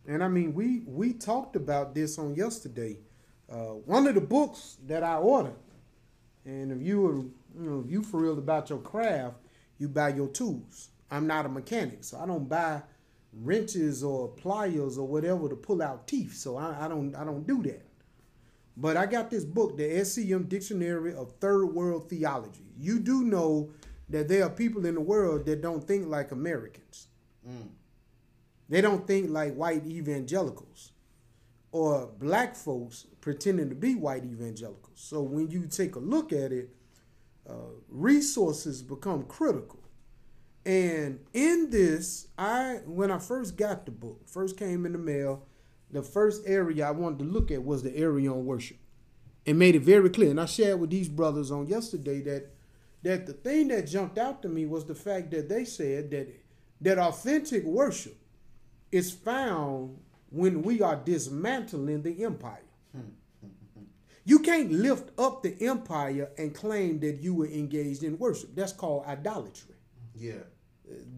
Yeah. And I mean, we we talked about this on yesterday. Uh, one of the books that I ordered, and if you were, you know, if you for real about your craft, you buy your tools. I'm not a mechanic, so I don't buy wrenches or pliers or whatever to pull out teeth. So I, I don't I don't do that. But I got this book, the SCM Dictionary of Third World Theology. You do know that there are people in the world that don't think like Americans. Mm. They don't think like white evangelicals or black folks pretending to be white evangelicals. So when you take a look at it, uh, resources become critical. And in this, I when I first got the book, first came in the mail, the first area I wanted to look at was the area on worship. And made it very clear. And I shared with these brothers on yesterday that that the thing that jumped out to me was the fact that they said that that authentic worship is found when we are dismantling the empire. You can't lift up the empire and claim that you were engaged in worship. That's called idolatry. Yeah.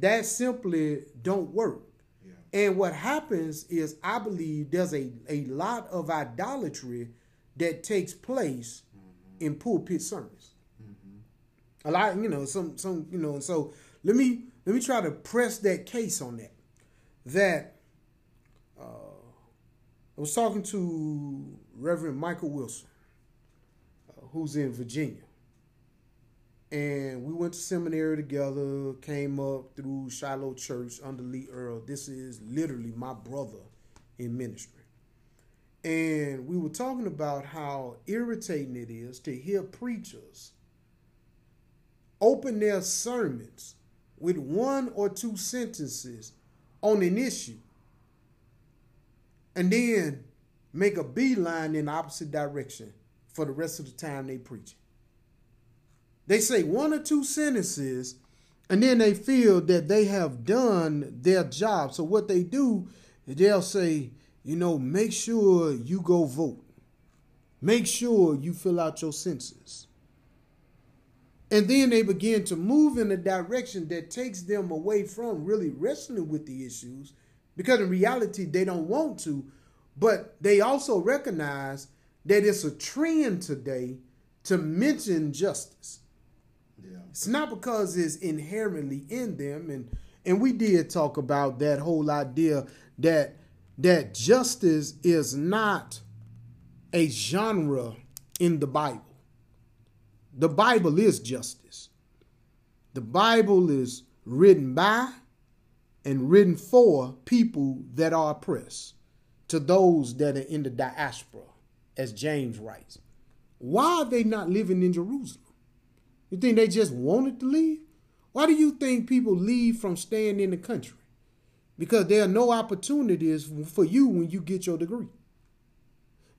That simply don't work. Yeah. And what happens is I believe there's a, a lot of idolatry that takes place in pulpit sermons. A lot, you know, some some, you know, and so let me let me try to press that case on that. That uh, I was talking to Reverend Michael Wilson, uh, who's in Virginia. And we went to seminary together, came up through Shiloh Church under Lee Earl. This is literally my brother in ministry. And we were talking about how irritating it is to hear preachers open their sermons with one or two sentences on an issue and then make a beeline in the opposite direction for the rest of the time they preach. They say one or two sentences and then they feel that they have done their job. So what they do they'll say, you know, make sure you go vote. Make sure you fill out your census. And then they begin to move in a direction that takes them away from really wrestling with the issues because in reality they don't want to, but they also recognize that it's a trend today to mention justice. It's not because it's inherently in them, and and we did talk about that whole idea that that justice is not a genre in the Bible. The Bible is justice. The Bible is written by and written for people that are oppressed, to those that are in the diaspora, as James writes. Why are they not living in Jerusalem? You think they just wanted to leave? Why do you think people leave from staying in the country? Because there are no opportunities for you when you get your degree.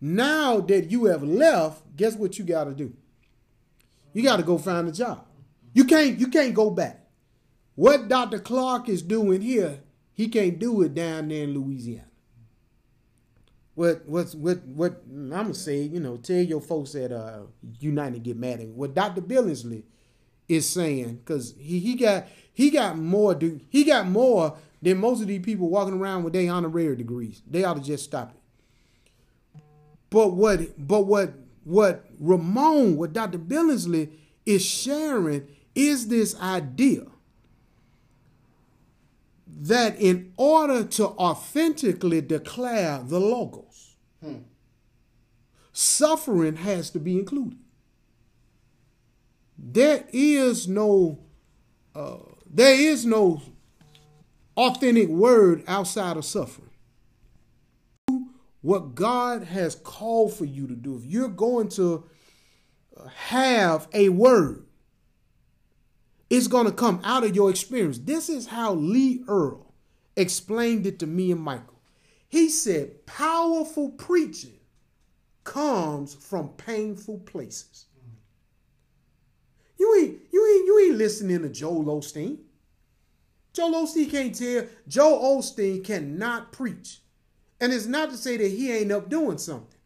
Now that you have left, guess what you got to do? You got to go find a job. You can't you can't go back. What Dr. Clark is doing here, he can't do it down there in Louisiana. What what's what what I'm gonna say, you know, tell your folks at uh United get mad at. What Dr. Billingsley is saying, because he, he got he got more do he got more than most of these people walking around with their honorary degrees. They ought to just stop it. But what but what what Ramon, what Dr. Billingsley is sharing is this idea that in order to authentically declare the logos, suffering has to be included. there is no uh, there is no authentic word outside of suffering. What God has called for you to do, if you're going to have a word, it's going to come out of your experience. This is how Lee Earl explained it to me and Michael. He said, powerful preaching comes from painful places. You ain't you ain't you ain't listening to Joel Osteen. Joel Osteen can't tell. Joel Osteen cannot preach. And it's not to say that he ain't up doing something.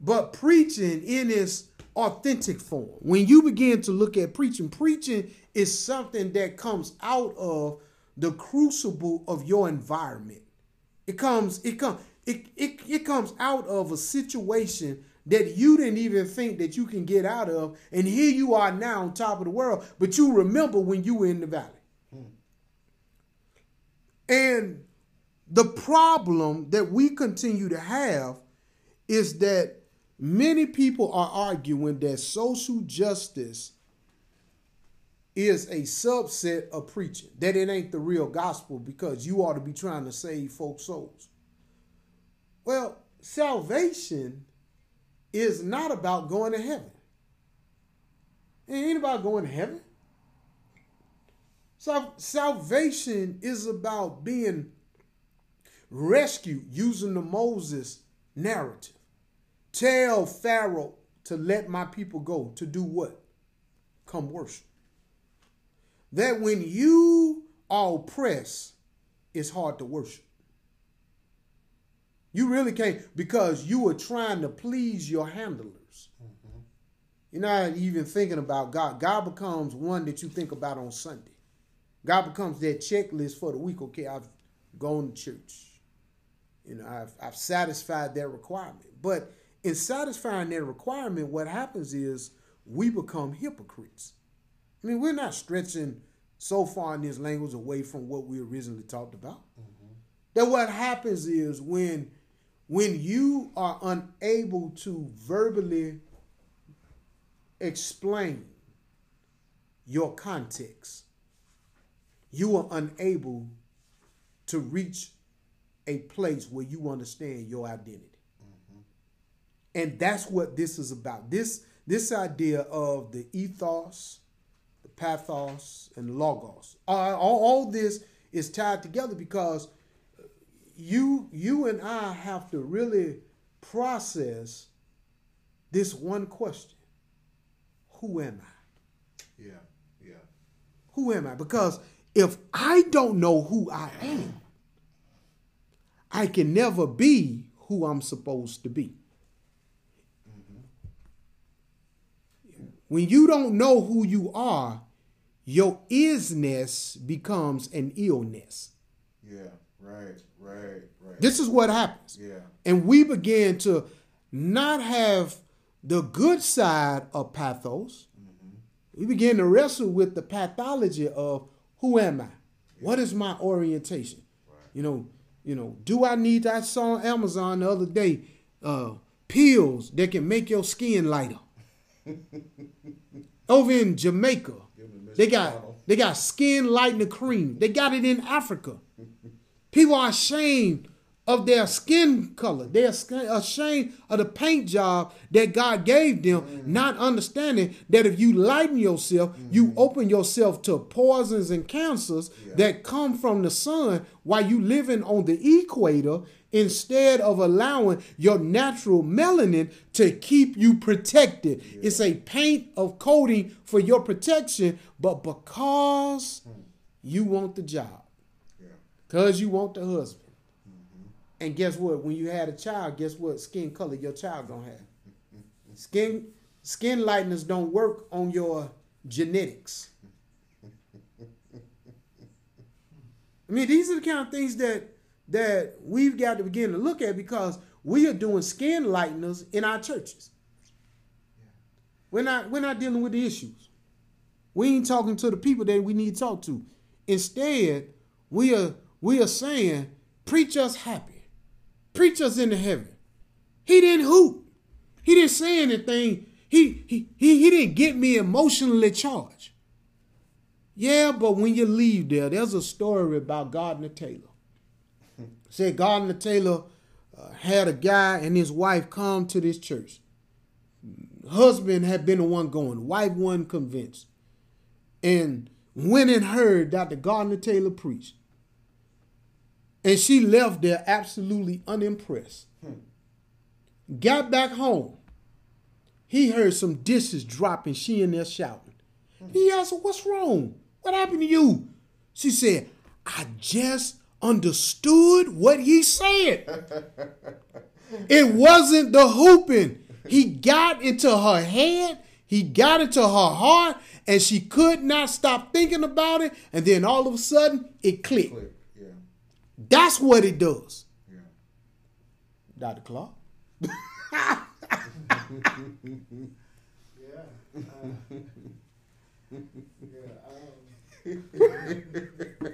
But preaching in its authentic form. When you begin to look at preaching, preaching is something that comes out of the crucible of your environment. It comes, it comes, it, it, it comes out of a situation that you didn't even think that you can get out of. And here you are now on top of the world, but you remember when you were in the valley. Hmm. And the problem that we continue to have is that many people are arguing that social justice is a subset of preaching, that it ain't the real gospel because you ought to be trying to save folks' souls. Well, salvation is not about going to heaven. It ain't about going to heaven. So salvation is about being rescued using the Moses narrative. Tell Pharaoh to let my people go to do what? Come worship. That when you are oppressed, it's hard to worship. You really can't because you are trying to please your handlers. Mm-hmm. You're not even thinking about God. God becomes one that you think about on Sunday. God becomes that checklist for the week. Okay, I've gone to church. You know, I've, I've satisfied that requirement. But in satisfying that requirement, what happens is we become hypocrites. I mean, we're not stretching so far in this language away from what we originally talked about. Mm-hmm. That what happens is when when you are unable to verbally explain your context, you are unable to reach a place where you understand your identity. And that's what this is about. This this idea of the ethos, the pathos, and logos. all, all this is tied together because you you and I have to really process this one question. Who am I? Yeah, yeah. Who am I? Because if I don't know who I am, I can never be who I'm supposed to be. When you don't know who you are, your isness becomes an illness. Yeah. Right, right, right. This is what happens. Yeah. And we begin to not have the good side of pathos. Mm-hmm. We begin to wrestle with the pathology of who am I? Yeah. What is my orientation? Right. You know, you know, do I need I saw on Amazon the other day uh, pills that can make your skin lighter. Over in Jamaica, they got they got skin lightening cream. They got it in Africa. People are ashamed of their skin color. They're ashamed of the paint job that God gave them, mm. not understanding that if you lighten yourself, mm. you open yourself to poisons and cancers yeah. that come from the sun while you living on the equator instead of allowing your natural melanin to keep you protected. Yeah. It's a paint of coating for your protection, but because mm. you want the job because you want the husband. Mm-hmm. And guess what? When you had a child, guess what skin color your child gonna have? Skin skin lighteners don't work on your genetics. I mean, these are the kind of things that that we've got to begin to look at because we are doing skin lighteners in our churches. We're not we're not dealing with the issues. We ain't talking to the people that we need to talk to. Instead, we are we are saying, preach us happy, preach us into heaven. He didn't hoot. He didn't say anything. He he he, he didn't get me emotionally charged. Yeah, but when you leave there, there's a story about Gardner Taylor. Said Gardner Taylor uh, had a guy and his wife come to this church. Husband had been the one going, wife wasn't convinced. And went and heard Dr. Gardner Taylor preach. And she left there absolutely unimpressed. Got back home. He heard some dishes dropping, she in there shouting. He asked her, What's wrong? What happened to you? She said, I just understood what he said. it wasn't the hooping. He got into her head, he got into her heart, and she could not stop thinking about it. And then all of a sudden, it clicked. Click. Yeah. That's what it does. Yeah. Dr. Clark. Yeah. Uh, yeah. Um,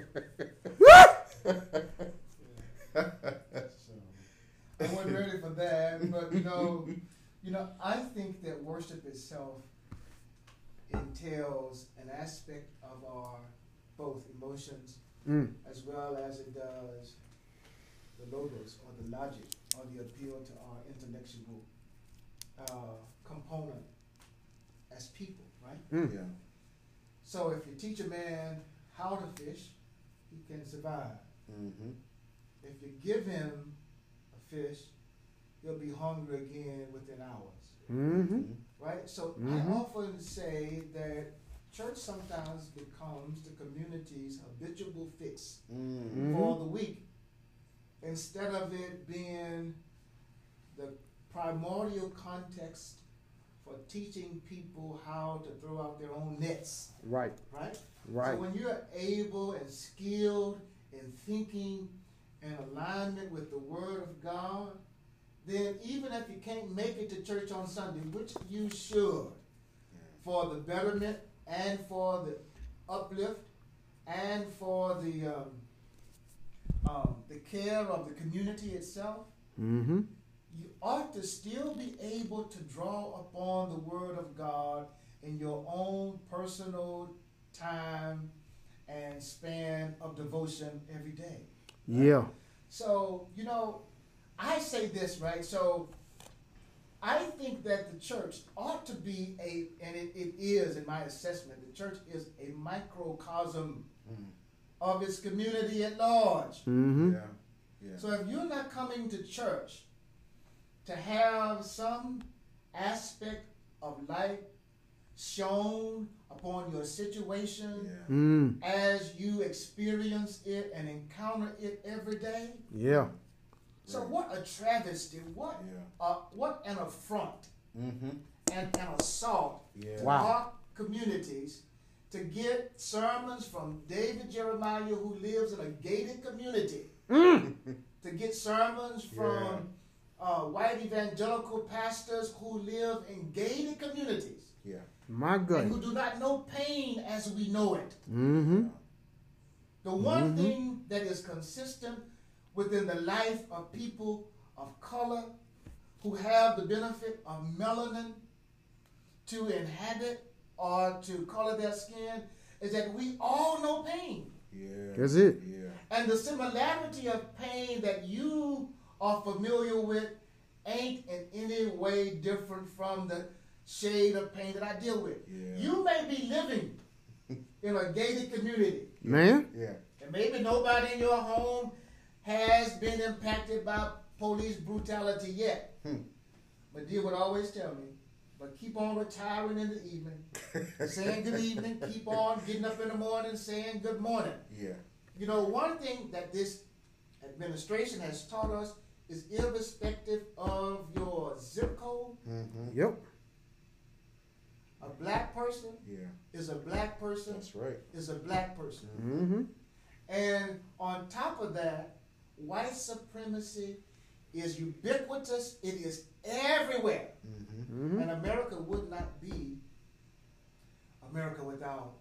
I wasn't ready for that, but you know, you know, I think that worship itself entails an aspect of our both emotions Mm. as well as it does the logos or the logic or the appeal to our intellectual uh, component as people, right? Mm. Yeah. So if you teach a man how to fish, he can survive. Mm-hmm. If you give him a fish, he'll be hungry again within hours, Mm-hmm. right? So. I often say that church sometimes becomes the community's habitual fix Mm-hmm. for the week instead of it being the primordial context for teaching people how to throw out their own nets, Right, right? right. So when you're able and skilled in thinking and alignment with the Word of God, then even if you can't make it to church on Sunday, which you should, for the betterment and for the uplift and for the um, um, the care of the community itself, Mm-hmm. you ought to still be able to draw upon the Word of God in your own personal time and span of devotion every day. Yeah. So, you know, I say this, right? So, I think that the church ought to be a, and it, it is in my assessment, the church is a microcosm Mm. of its community at large. Mm-hmm. Yeah. Yeah. So if you're not coming to church to have some aspect of life shown upon your situation yeah. Mm. as you experience it and encounter it every day, Yeah. so Right. what a travesty, what Yeah. uh, what an affront Mm-hmm. and an assault Yeah. to Wow. our communities to get sermons from David Jeremiah, who lives in a gated community, Mm. to get sermons from uh, white evangelical pastors who live in gated communities Yeah. My and God. who do not know pain as we know it. Mm-hmm. The one Mhm. thing that is consistent within the life of people of color who have the benefit of melanin to inhabit or to color their skin is that we all know pain. Yeah. That's it. Yeah. And the similarity of pain that you are familiar with ain't in any way different from the shade of pain that I deal with. Yeah. You may be living in a gated community, Man. Yeah. and maybe nobody in your home has been impacted by police brutality yet. Hmm. But dear would always tell me, but keep on retiring in the evening, saying good evening, keep on getting up in the morning, saying good morning. Yeah. You know, one thing that this administration has taught us is irrespective of your zip code, Mm-hmm. Yep. A black person Yeah. is a black person That's right. is a black person. Mm-hmm. And on top of that, white supremacy is ubiquitous, it is everywhere. Mm-hmm. Mm-hmm. And America would not be America without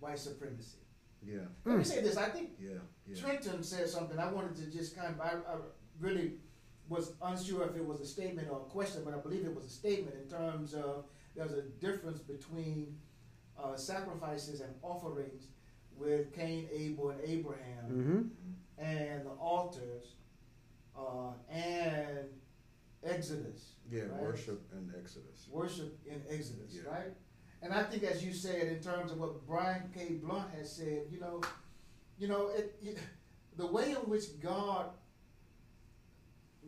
white supremacy. Yeah. Let me say this I think Yeah. Yeah. Trenton said something I wanted to just kind of, I, I really was unsure if it was a statement or a question, but I believe it was a statement in terms of there's a difference between uh, sacrifices and offerings with Cain, Abel, and Abraham, Mm-hmm. and the altars, uh, and Exodus. Yeah, right? worship and Exodus. worship in Exodus, Yeah. right? And I think, as you said, in terms of what Brian K. Blount has said, you know, you know, it, it the way in which God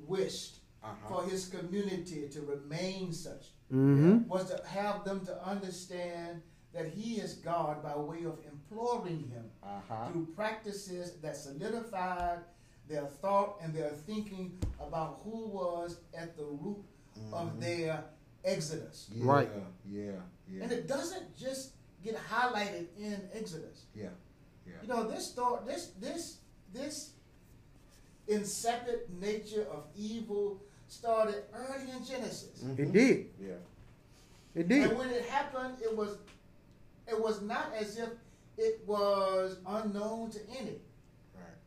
wished Uh-huh. for His community to remain such Mm-hmm. was to have them to understand that He is God by way of imploring Him Uh-huh. through practices that solidified their thought and their thinking about who was at the root of Mhm. their exodus. Yeah, Right. Yeah, yeah, And it doesn't just get highlighted in Exodus. yeah, yeah. You know, this thought, this this this insipid nature of evil started early in Genesis. It Mhm. did. Yeah. It did. And when it happened, it was it was not as if it was unknown to any. Right.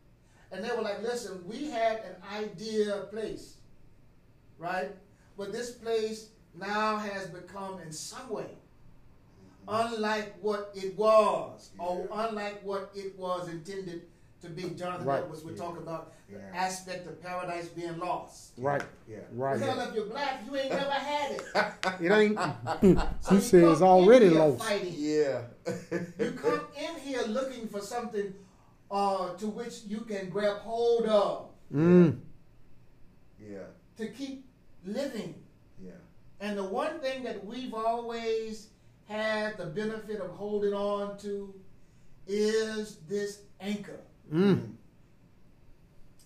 And they were like, listen, we had an ideal place, right? But this place now has become in some way unlike what it was, or unlike what it was intended to be. Jonathan Right. Edwards would Yeah. talk about the aspect of paradise being lost. Right. Yeah. Right. Hell, if you're black, you ain't never had it. It ain't. So he says already lost. Fighting. Yeah. You come in here looking for something uh, to which you can grab hold of Mm. yeah. to keep living. Yeah. And the one thing that we've always had the benefit of holding on to is this anchor, Mm.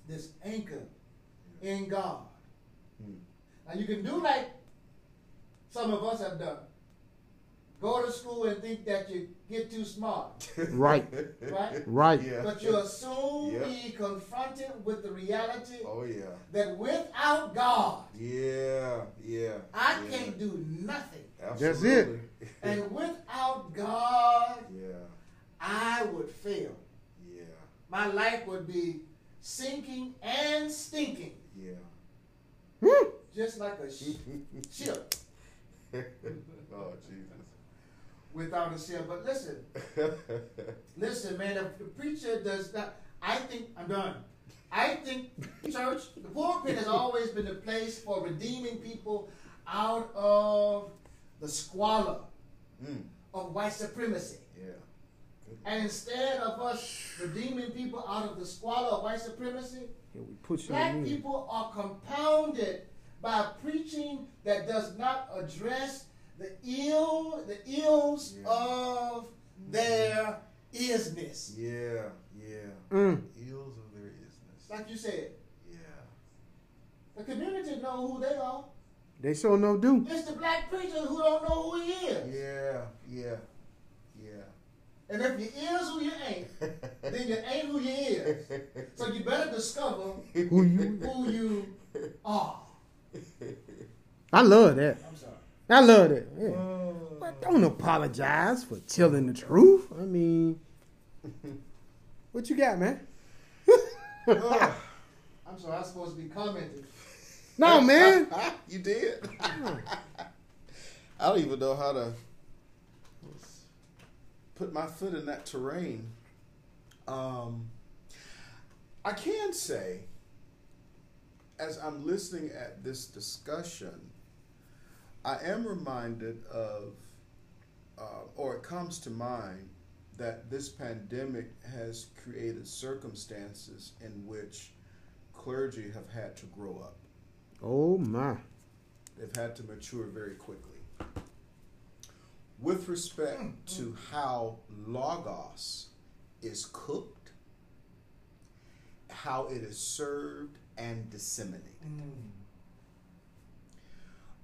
this anchor in God. Mm. Now you can do like some of us have done. Go to school and think that you get too smart, Right. right? Right. Yeah. But you'll soon Yep. be confronted with the reality Oh yeah. that without God, Yeah. Yeah. I yeah. can't do nothing. That's it. Absolutely. And without God, yeah. I would fail. My life would be sinking and stinking, Yeah. Woo. just like a ship oh Jesus. without a ship. But listen, listen, man, if the preacher does not, I think, I'm done. I think church, the pulpit has always been a place for redeeming people out of the squalor Mm. of white supremacy. Yeah. And instead of us redeeming people out of the squalor of white supremacy, Yeah, we put black in. people are compounded by preaching that does not address the ill, the ills Yeah. of their isness. Yeah. Yeah. Mm. Eels of their isness. Like you said, Yeah. the community know who they are. They sure no do. It's the black preacher who don't know who he is. Yeah. Yeah. Yeah. And if you is who you ain't, then you ain't who you is. So you better discover Who you? who you are. I love that. I'm sorry. I love that. Yeah. Uh. But don't apologize for telling the truth. I mean, what you got, man? Oh. I'm sorry, I'm supposed to be commenting. no, man. you did. I don't even know how to put my foot in that terrain. Um, I can say, as I'm listening at this discussion, I am reminded of, uh, or it comes to mind, that this pandemic has created circumstances in which clergy have had to grow up. Oh my. They've had to mature very quickly. With respect to how Logos is cooked, how it is served and disseminated.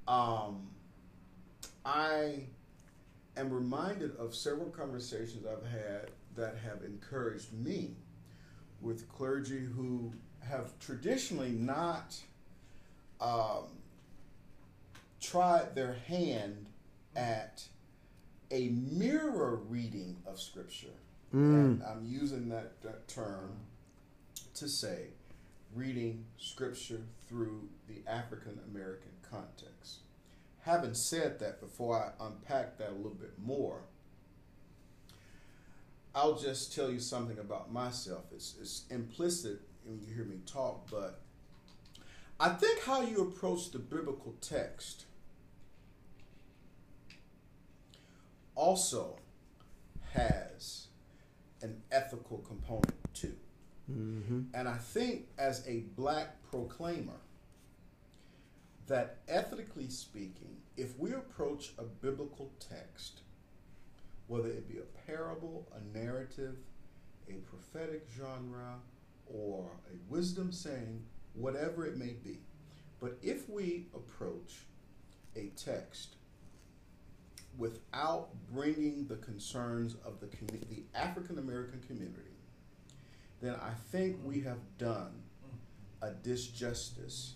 Um, I am reminded of several conversations I've had that have encouraged me with clergy who have traditionally not um, tried their hand at a mirror reading of Scripture. Mm. And I'm using that, that term to say reading scripture through the African American context. Having said that, before I unpack that a little bit more, I'll just tell you something about myself. It's, it's implicit when you hear me talk, but I think how you approach the biblical text also has an ethical component too. Mm-hmm. And I think as a black proclaimer, that ethically speaking, if we approach a biblical text, whether it be a parable, a narrative, a prophetic genre, or a wisdom saying, whatever it may be, but if we approach a text without bringing the concerns of the, the African American community, then I think we have done a disjustice.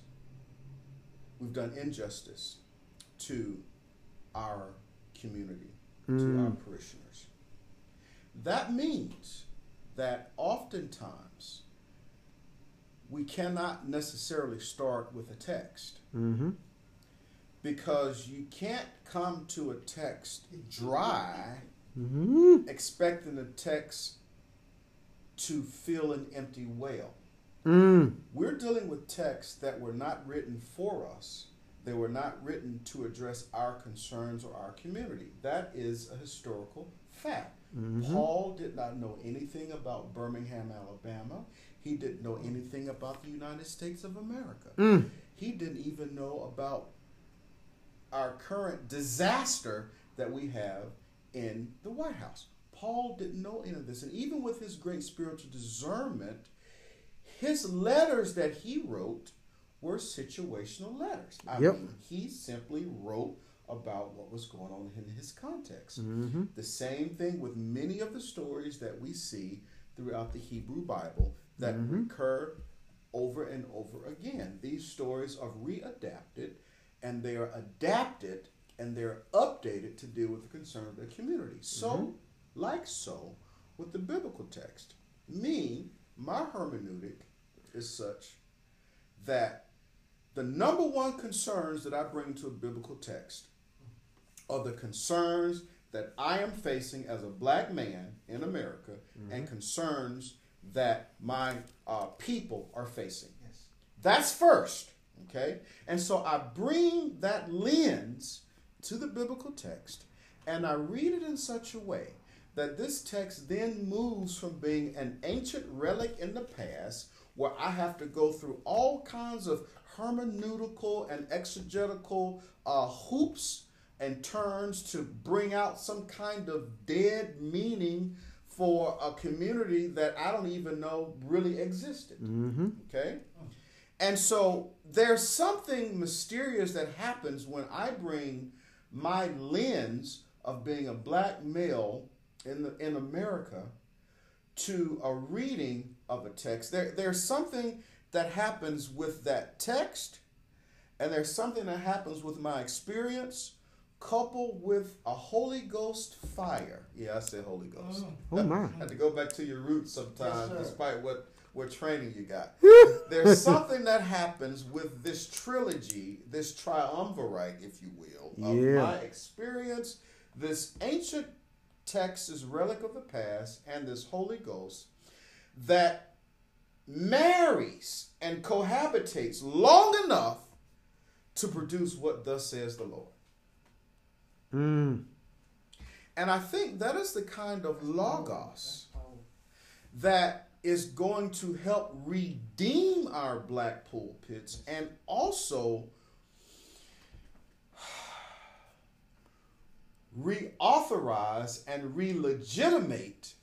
We've done injustice to our community, to our Mm. parishioners. That means that oftentimes we cannot necessarily start with a text Mm-hmm. Because you can't come to a text dry Mm-hmm. expecting the text to fill an empty well. Mm. We're dealing with texts that were not written for us. They were not written to address our concerns or our community. That is a historical fact. Mhm. Paul did not know anything about Birmingham, Alabama. He didn't know anything about the United States of America. Mm. He didn't even know about our current disaster that we have in the White House. Paul didn't know any of this. And even with his great spiritual discernment, his letters that he wrote were situational letters. I Yep. mean, he simply wrote about what was going on in his context. Mm-hmm. The same thing with many of the stories that we see throughout the Hebrew Bible that Mhm. recur over and over again. These stories are readapted and they are adapted and they're updated to deal with the concern of the community. So, like so, with the biblical text, me, my hermeneutic is such that the number one concerns that I bring to a biblical text are the concerns that I am facing as a black man in America and concerns that my uh, people are facing. Yes. That's first, okay? And so I bring that lens to the biblical text and I read it in such a way that this text then moves from being an ancient relic in the past where I have to go through all kinds of hermeneutical and exegetical uh, hoops and turns to bring out some kind of dead meaning for a community that I don't even know really existed. Mm-hmm. Okay? And so there's something mysterious that happens when I bring my lens of being a black male in the in America to a reading of a text. There there's something that happens with that text and there's something that happens with my experience coupled with a Holy Ghost fire. Yeah, I said Holy Ghost. Oh, oh my. had to go back to your roots sometimes, Yes, despite what what training you got. There's something that happens with this trilogy, this triumvirate, if you will, of Yeah. my experience, this ancient text, this relic of the past, and this Holy Ghost that marries and cohabitates long enough to produce what thus says the Lord. Mm. And I think that is the kind of logos that is going to help redeem our black pulpits and also reauthorize and re-legitimate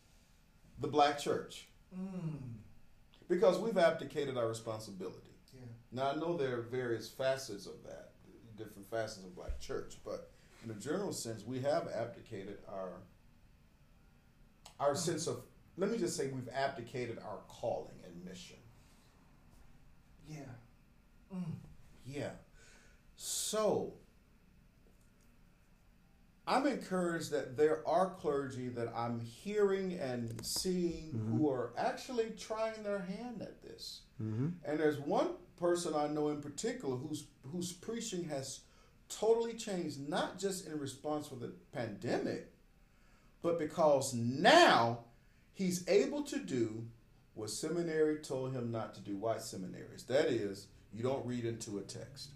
the black church Mm. because we've abdicated our responsibility. Yeah. Now I know there are various facets of that, different facets of black church, but in a general sense, we have abdicated our our sense of. Let me just say, we've abdicated our calling and mission. Yeah. Mm. Yeah. So I'm encouraged that there are clergy that I'm hearing and seeing Mm-hmm. who are actually trying their hand at this. Mm-hmm. And there's one person I know in particular whose whose preaching has totally changed, not just in response for the pandemic, but because now he's able to do what seminary told him not to do. White seminaries. That is, you don't read into a text.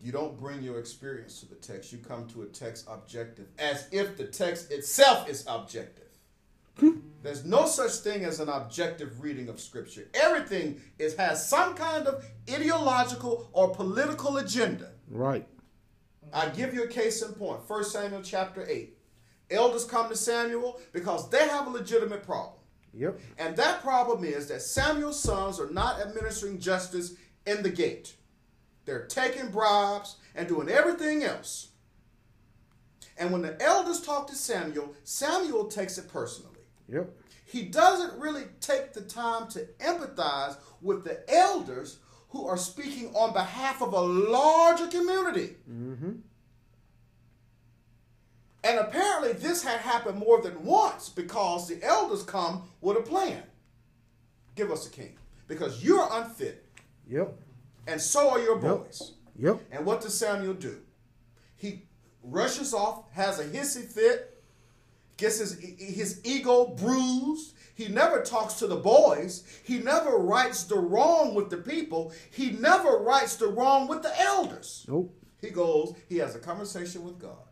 You don't bring your experience to the text. You come to a text objective, as if the text itself is objective. There's no such thing as an objective reading of Scripture. Everything is has some kind of ideological or political agenda. Right. I give you a case in point. 1 Samuel chapter 8. Elders come to Samuel because they have a legitimate problem. Yep. And that problem is that Samuel's sons are not administering justice in the gate. They're taking bribes and doing everything else. And when the elders talk to Samuel, Samuel takes it personally. Yep. He doesn't really take the time to empathize with the elders who are speaking on behalf of a larger community. Mm-hmm. And apparently, this had happened more than once because the elders come with a plan. Give us a king because you're unfit, Yep. and so are your Yep. boys. Yep. And what does Samuel do? He rushes off, has a hissy fit, gets his his ego bruised. He never talks to the boys. He never rights the wrong with the people. He never rights the wrong with the elders. Nope. He goes, he has a conversation with God.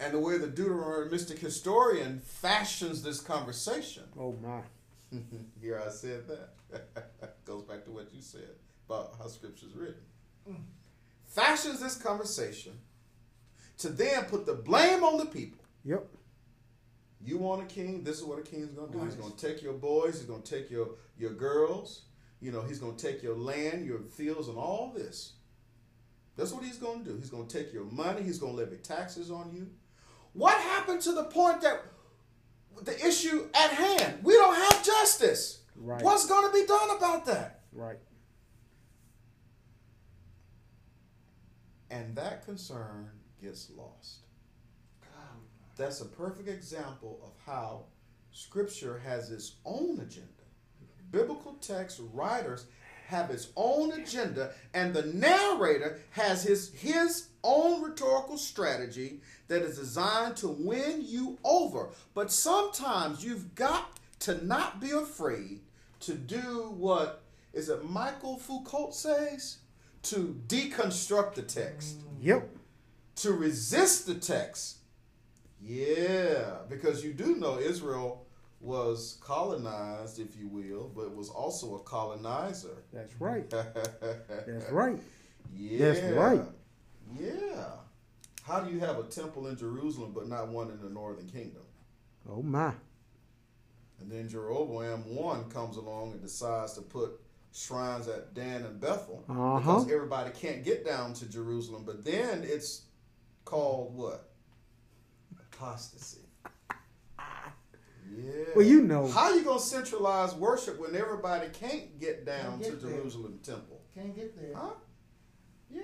And the way the Deuteronomistic historian fashions this conversation, Oh my. here I said that. Goes back to what you said about how scripture's written. Fashions this conversation to then put the blame on the people. Yep. You want a king, this is what a king's gonna do. He's gonna take your boys, he's gonna take your your girls, you know, he's gonna take your land, your fields, and all this. That's what he's gonna do. He's gonna take your money, he's gonna levy taxes on you. What happened to the point that the issue at hand? We don't have justice. Right. What's gonna be done about that? Right. And that concern gets lost. God, That's a perfect example of how Scripture has its own agenda. Biblical text writers have its own agenda, and the narrator has his, his own rhetorical strategy that is designed to win you over. But sometimes you've got to not be afraid to do what is it Michael Foucault says? To deconstruct the text Yep. to resist the text. Yeah, because you do know Israel was colonized, if you will, but was also a colonizer. That's right. That's right. Yeah. That's right. Yeah. How do you have a temple in Jerusalem but not one in the northern kingdom? Oh my. And then Jeroboam one comes along and decides to put shrines at Dan and Bethel Uh-huh. because everybody can't get down to Jerusalem. But then it's called what? Apostasy. Yeah. Well, you know. How you gonna centralize worship when everybody can't get down Can't get to there. Jerusalem Temple? Can't get there. Huh? Yeah.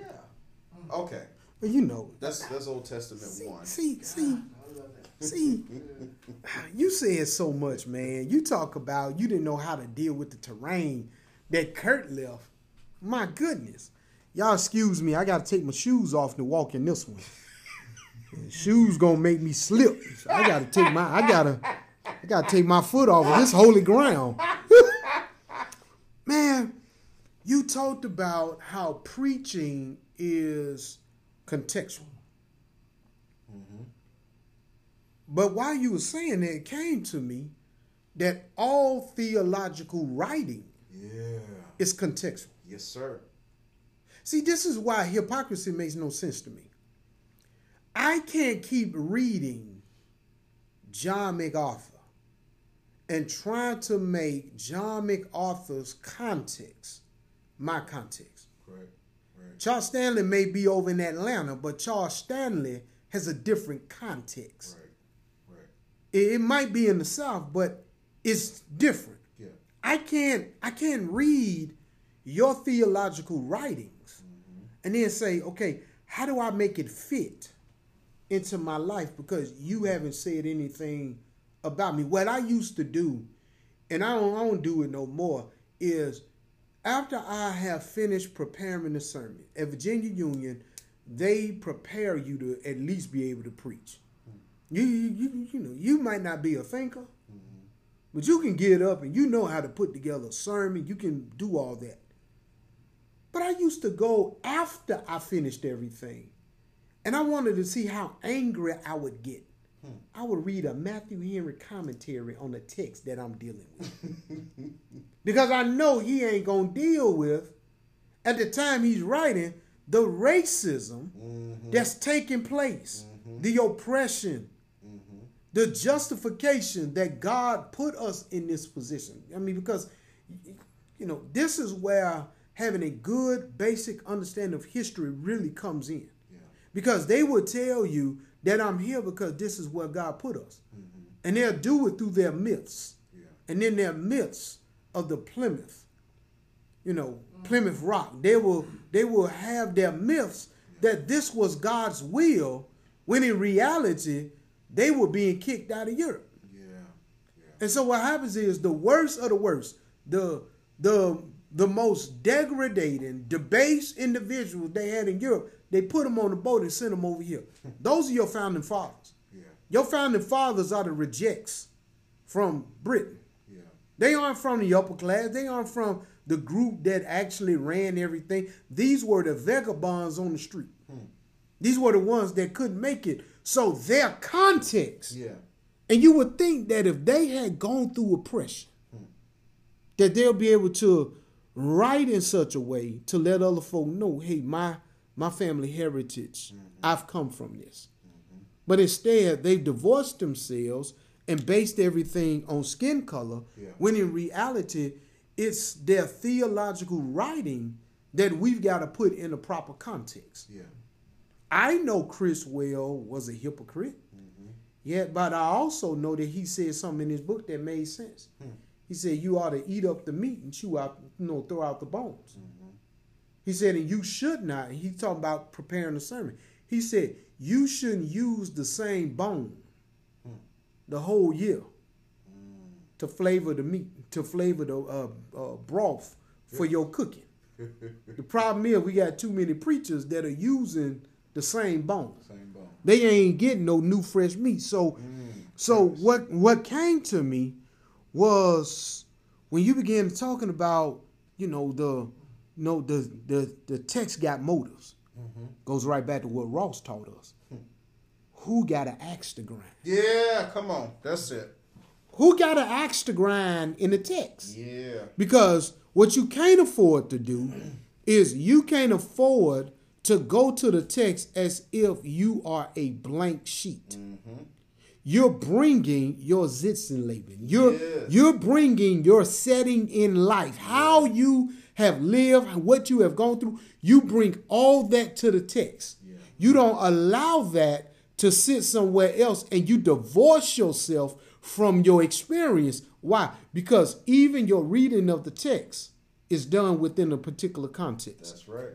Okay. Well, you know. That's that's Old Testament See, one. see, see, I love that. see. You said so much, man. You talk about you didn't know how to deal with the terrain that Kirk left. My goodness. Y'all excuse me. I got to take my shoes off to walk in this one. Shoes gonna make me slip. So I gotta take my. I gotta. I gotta take my foot off of this holy ground. Man, you talked about how preaching is contextual. But while you were saying that, it came to me that all theological writing Yeah. is contextual. Yes, sir. See, this is why hypocrisy makes no sense to me. I can't keep reading John MacArthur and trying to make John MacArthur's context my context. Right. Charles Stanley may be over in Atlanta, but Charles Stanley has a different context. Right. Right. It, it might be in the South, but it's different. Yeah. I can't I can't read your theological writings mm-hmm. and then say, okay, how do I make it fit into my life? Because you haven't said anything about me. What I used to do, and I don't, I don't do it no more, is after I have finished preparing the sermon at Virginia Union, they prepare you to at least be able to preach. Mm-hmm. You, you, you, you know, you might not be a thinker, mm-hmm. but you can get up and you know how to put together a sermon. You can do all that. But I used to go after I finished everything, and I wanted to see how angry I would get. Hmm. I would read a Matthew Henry commentary on the text that I'm dealing with. because I know he ain't going to deal with, at the time he's writing, the racism mm-hmm. that's taking place, mm-hmm. the oppression, mm-hmm. the justification that God put us in this position. I mean, because, you know, this is where having a good basic understanding of history really comes in. Yeah. Because they will tell you that I'm here because this is where God put us. Mm-hmm. And they'll do it through their myths. Yeah. And in their myths of the Plymouth, you know, mm-hmm. Plymouth Rock, they will they will have their myths that this was God's will, when in reality, they were being kicked out of Europe. Yeah. yeah. And so what happens is the worst of the worst, the the the most degrading, debased individuals they had in Europe, they put them on the boat and sent them over here. Those are your founding fathers. Yeah. Your founding fathers are the rejects from Britain. Yeah. They aren't from the upper class. They aren't from the group that actually ran everything. These were the vagabonds on the street. Hmm. These were the ones that couldn't make it. So their context. Yeah. And you would think that if they had gone through oppression, hmm. that they'll be able to write in such a way to let other folk know, hey, my my family heritage, mm-hmm. I've come from this. Mm-hmm. But instead, they've divorced themselves and based everything on skin color, yeah. when in reality, it's their theological writing that we've got to put in a proper context. Yeah. I know Criswell was a hypocrite. Mm-hmm. Yeah, but I also know that he said something in his book that made sense. Hmm. He said you ought to eat up the meat and chew out, you know, throw out the bones. Mm-hmm. He said, and you should not. He's talking about preparing the sermon. He said you shouldn't use the same bone mm. the whole year mm. to flavor the meat, to flavor the uh, uh, broth for your cooking. the problem is we got too many preachers that are using the same bone. Same bone. They ain't getting no new fresh meat. So, mm, so what what came to me was when you began talking about, you know, the you know, the the the text got motives. Mm-hmm. Goes right back to what Ross taught us. Hmm. Who got an axe to grind? Yeah, come on. That's it. Who got an axe to grind in the text? Yeah. Because what you can't afford to do is you can't afford to go to the text as if you are a blank sheet. Mm-hmm you're bringing your Sitz im Leben. You're yes. you're bringing your setting in life, how you have lived, what you have gone through. You bring all that to the text. Yeah. You don't allow that to sit somewhere else, and you divorce yourself from your experience. Why? Because even your reading of the text is done within a particular context. That's right.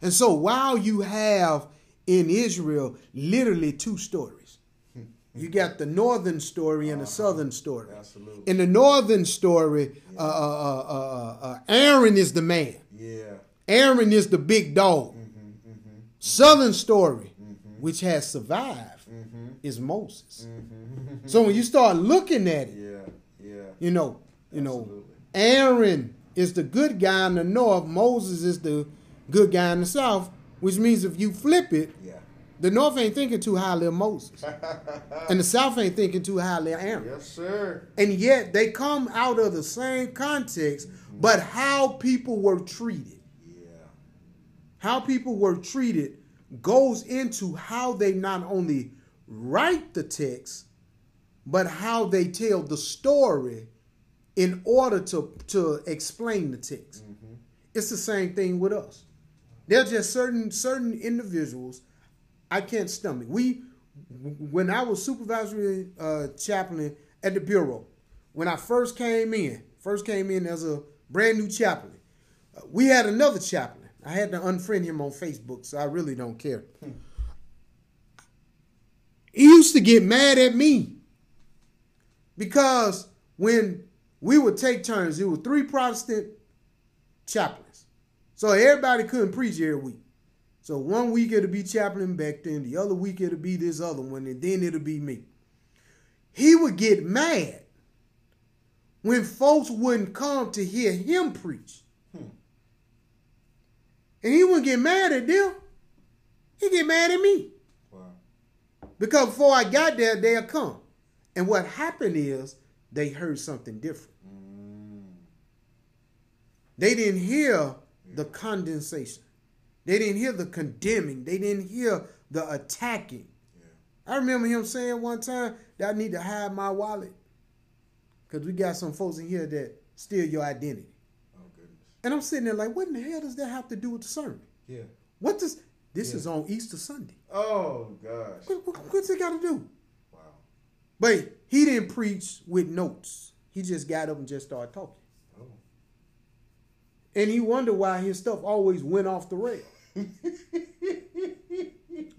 And so while you have in Israel literally two stories you got the northern story and the uh-huh. southern story. Absolutely. In the northern story, yeah. uh, uh, uh, uh, Aaron is the man. Yeah. Aaron is the big dog. Mm-hmm, mm-hmm. Southern story, mm-hmm. which has survived, mm-hmm. is Moses. Mm-hmm. so when you start looking at it, yeah, yeah, you know, you Absolutely. know, Aaron is the good guy in the north. Moses is the good guy in the south. Which means if you flip it, yeah the North ain't thinking too highly of Moses. and the South ain't thinking too highly of Aaron. Yes, sir. And yet they come out of the same context, but how people were treated. Yeah. How people were treated goes into how they not only write the text, but how they tell the story in order to, to explain the text. Mm-hmm. It's the same thing with us. There are just certain certain individuals I can't stomach. We, when I was supervisory uh, chaplain at the bureau, when I first came in, first came in as a brand new chaplain, uh, we had another chaplain I had to unfriend him on Facebook, so I really don't care. He used to get mad at me because when we would take turns, it was three Protestant chaplains. So everybody couldn't preach every week. So one week it'll be Chaplain Beckton, the other week it'll be this other one, and then it'll be me. He would get mad when folks wouldn't come to hear him preach. Hmm. And he wouldn't get mad at them. He'd get mad at me. Wow. Because before I got there, they'll come. And what happened is they heard something different. Mm. They didn't hear the condensation. They didn't hear the condemning. They didn't hear the attacking. Yeah. I remember him saying one time that I need to hide my wallet. Because we got some folks in here that steal your identity. Oh goodness. And I'm sitting there like, what in the hell does that have to do with the sermon? Yeah. What does this Yeah. is on Easter Sunday. Oh gosh. What, what, what's it got to do? Wow. But he didn't preach with notes. He just got up and just started talking. And he wondered why his stuff always went off the rail.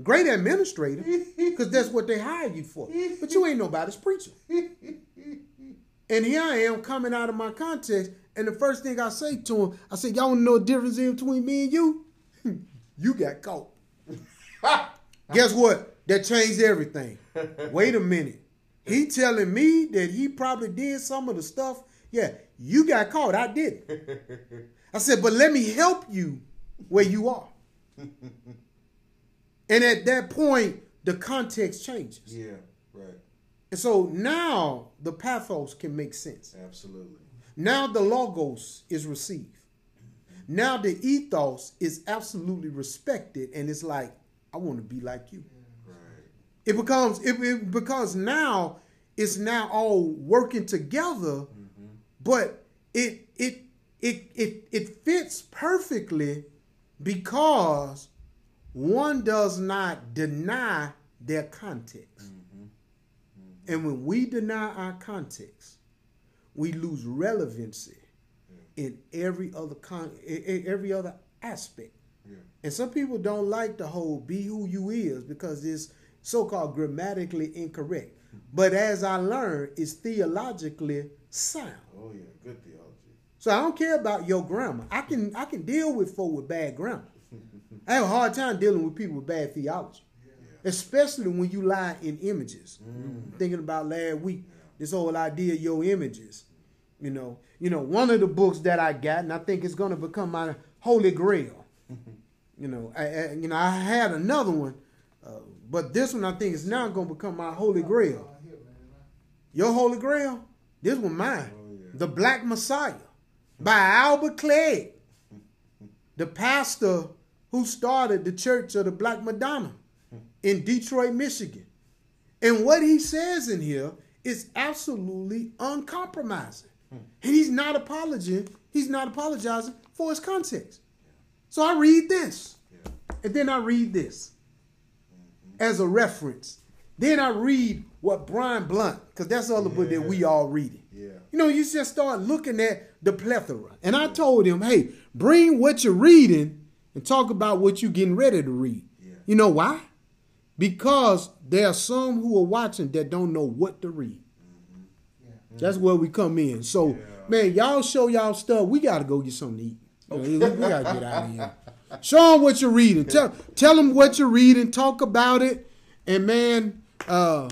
Great administrator, because that's what they hire you for. But you ain't nobody's preacher. And here I am coming out of my context, and the first thing I say to him, I said, Y'all wanna know the difference in between me and you? you got caught. Guess what? That changed everything. Wait a minute. He telling me that he probably did some of the stuff. Yeah, you got caught. I didn't. I said, but let me help you where you are. and at that point, the context changes. Yeah. Right. And so now the pathos can make sense. Absolutely. Now the logos is received. Now the ethos is absolutely respected, and it's like, I want to be like you. Right. It becomes it, it because now it's now all working together, mm-hmm. but it it it it it fits perfectly because one does not deny their context. Mm-hmm. And when we deny our context, we lose relevancy in every other con in- every other aspect. Yeah. And some people don't like the whole be who you is because it's so called grammatically incorrect. Mm-hmm. But as I learned, it's theologically sound. Oh yeah. Good theology. So I don't care about your grammar. I can I can deal with folk with bad grammar. I have a hard time dealing with people with bad theology. Especially when you lie in images. Thinking about last week, this whole idea of your images. You know, you know, one of the books that I got, and I think it's gonna become my holy grail. You know, I, I you know I had another one, uh, but this one I think is now gonna become my holy grail. Your holy grail, this one mine, Oh, the Black Messiah by Albert Cleage, the pastor who started the Church of the Black Madonna in Detroit, Michigan. And what he says in here is absolutely uncompromising. And he's not apologizing, he's not apologizing for his context. So I read this. And then I read this as a reference. Then I read what Brian Blount, because that's the other book that we all reading. Yeah. You know, you just start looking at the plethora. And I told him, hey, bring what you're reading and talk about what you're getting ready to read. Yeah. You know why? Because there are some who are watching that don't know what to read. Yeah. That's where we come in. So, Yeah. man, y'all show y'all stuff. We got to go get something to eat. You know, we got to get out of here. Show them what you're reading. Tell tell them what you're reading. Talk about it. And man, uh,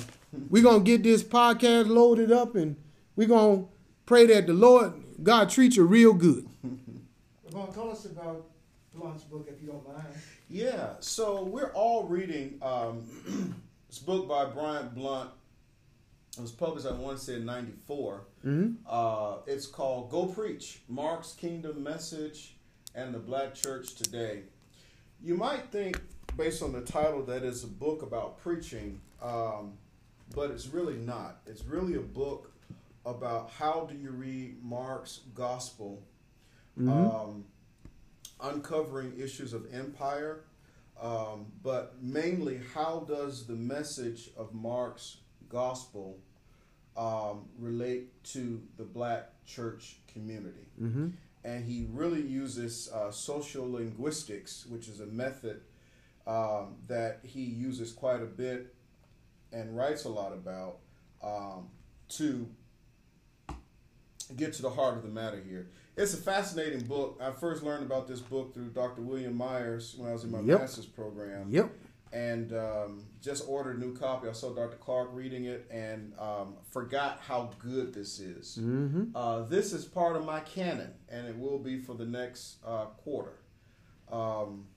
we're gonna get this podcast loaded up, and we're gonna pray that the Lord God treats you real good. Well, tell us about Blount's book, if you don't mind. Yeah, so we're all reading um, this book by Brian Blount. It was published, I want to say, in 94. Uh, it's called Go Preach Mark's Kingdom Message and the Black Church Today. You might think, based on the title, that it's a book about preaching, um, but it's really not. It's really a book about how do you read Mark's gospel. Um, uncovering issues of empire, um, but mainly how does the message of Mark's gospel um, relate to the black church community? Mm-hmm. and he really uses uh, sociolinguistics, which is a method um, that he uses quite a bit and writes a lot about um, to get to the heart of the matter here. It's a fascinating book. I first learned about this book through Dr. William Myers when I was in my Yep. master's program Yep. and um, just ordered a new copy. I saw Dr. Clark reading it and um, forgot how good this is. Mm-hmm. Uh, this is part of my canon, and it will be for the next uh, quarter. Um,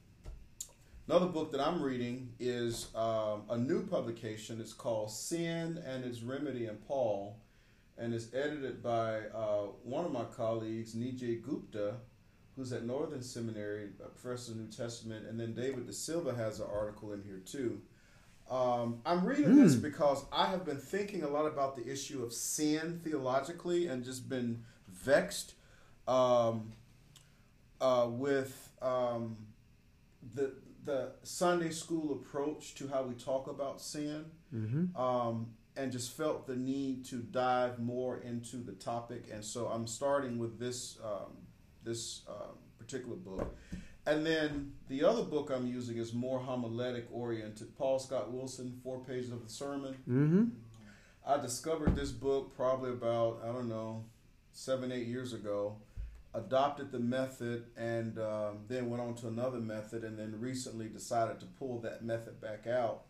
another book that I'm reading is um, a new publication. It's called Sin and Its Remedy in Paul, and it's edited by uh, one of my colleagues, Nijay Gupta, who's at Northern Seminary, a professor of New Testament, and then David deSilva has an article in here too. Um, I'm reading this because I have been thinking a lot about the issue of sin theologically and just been vexed um, uh, with um, the the Sunday school approach to how we talk about sin, Mm-hmm. And just felt the need to dive more into the topic. And so I'm starting with this um, this um, particular book. And then the other book I'm using is more homiletic oriented. Paul Scott Wilson, four pages of the sermon. Mm-hmm. I discovered this book probably about, I don't know, seven, eight years ago. Adopted the method and um, then went on to another method, and then recently decided to pull that method back out.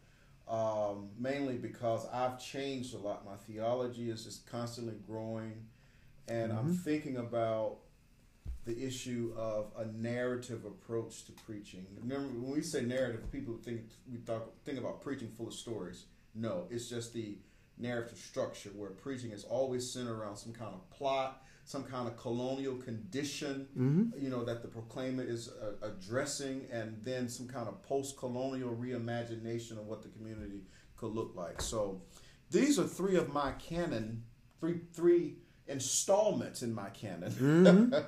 Um, mainly because I've changed a lot. My theology is just constantly growing, and I'm Mhm. thinking about the issue of a narrative approach to preaching. Remember, when we say narrative, people think we talk think about preaching full of stories. No, it's just the narrative structure where preaching is always centered around some kind of plot, some kind of colonial condition, Mm-hmm. you know, that the proclaimer is uh, addressing, and then some kind of post-colonial reimagination of what the community could look like. So, these are three of my canon, three three installments in my canon. Mhm.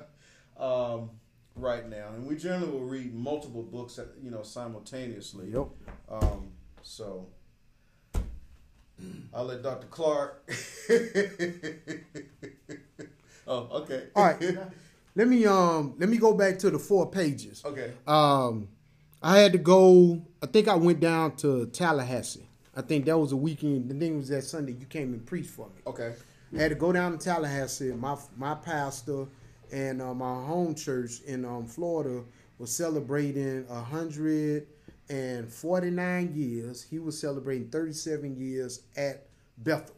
um, right now, and we generally will read multiple books, at, you know, simultaneously. Yep. Um, so I'll let Dr. Clark. oh, okay. All right. Let me um let me go back to the four pages. Okay. Um, I had to go. I think I went down to Tallahassee. I think that was a weekend. The thing was that Sunday you came and preached for me. Okay. I had to go down to Tallahassee. My my pastor and uh, my home church in um, Florida was celebrating a hundred and forty nine years. He was celebrating thirty seven years at Bethel.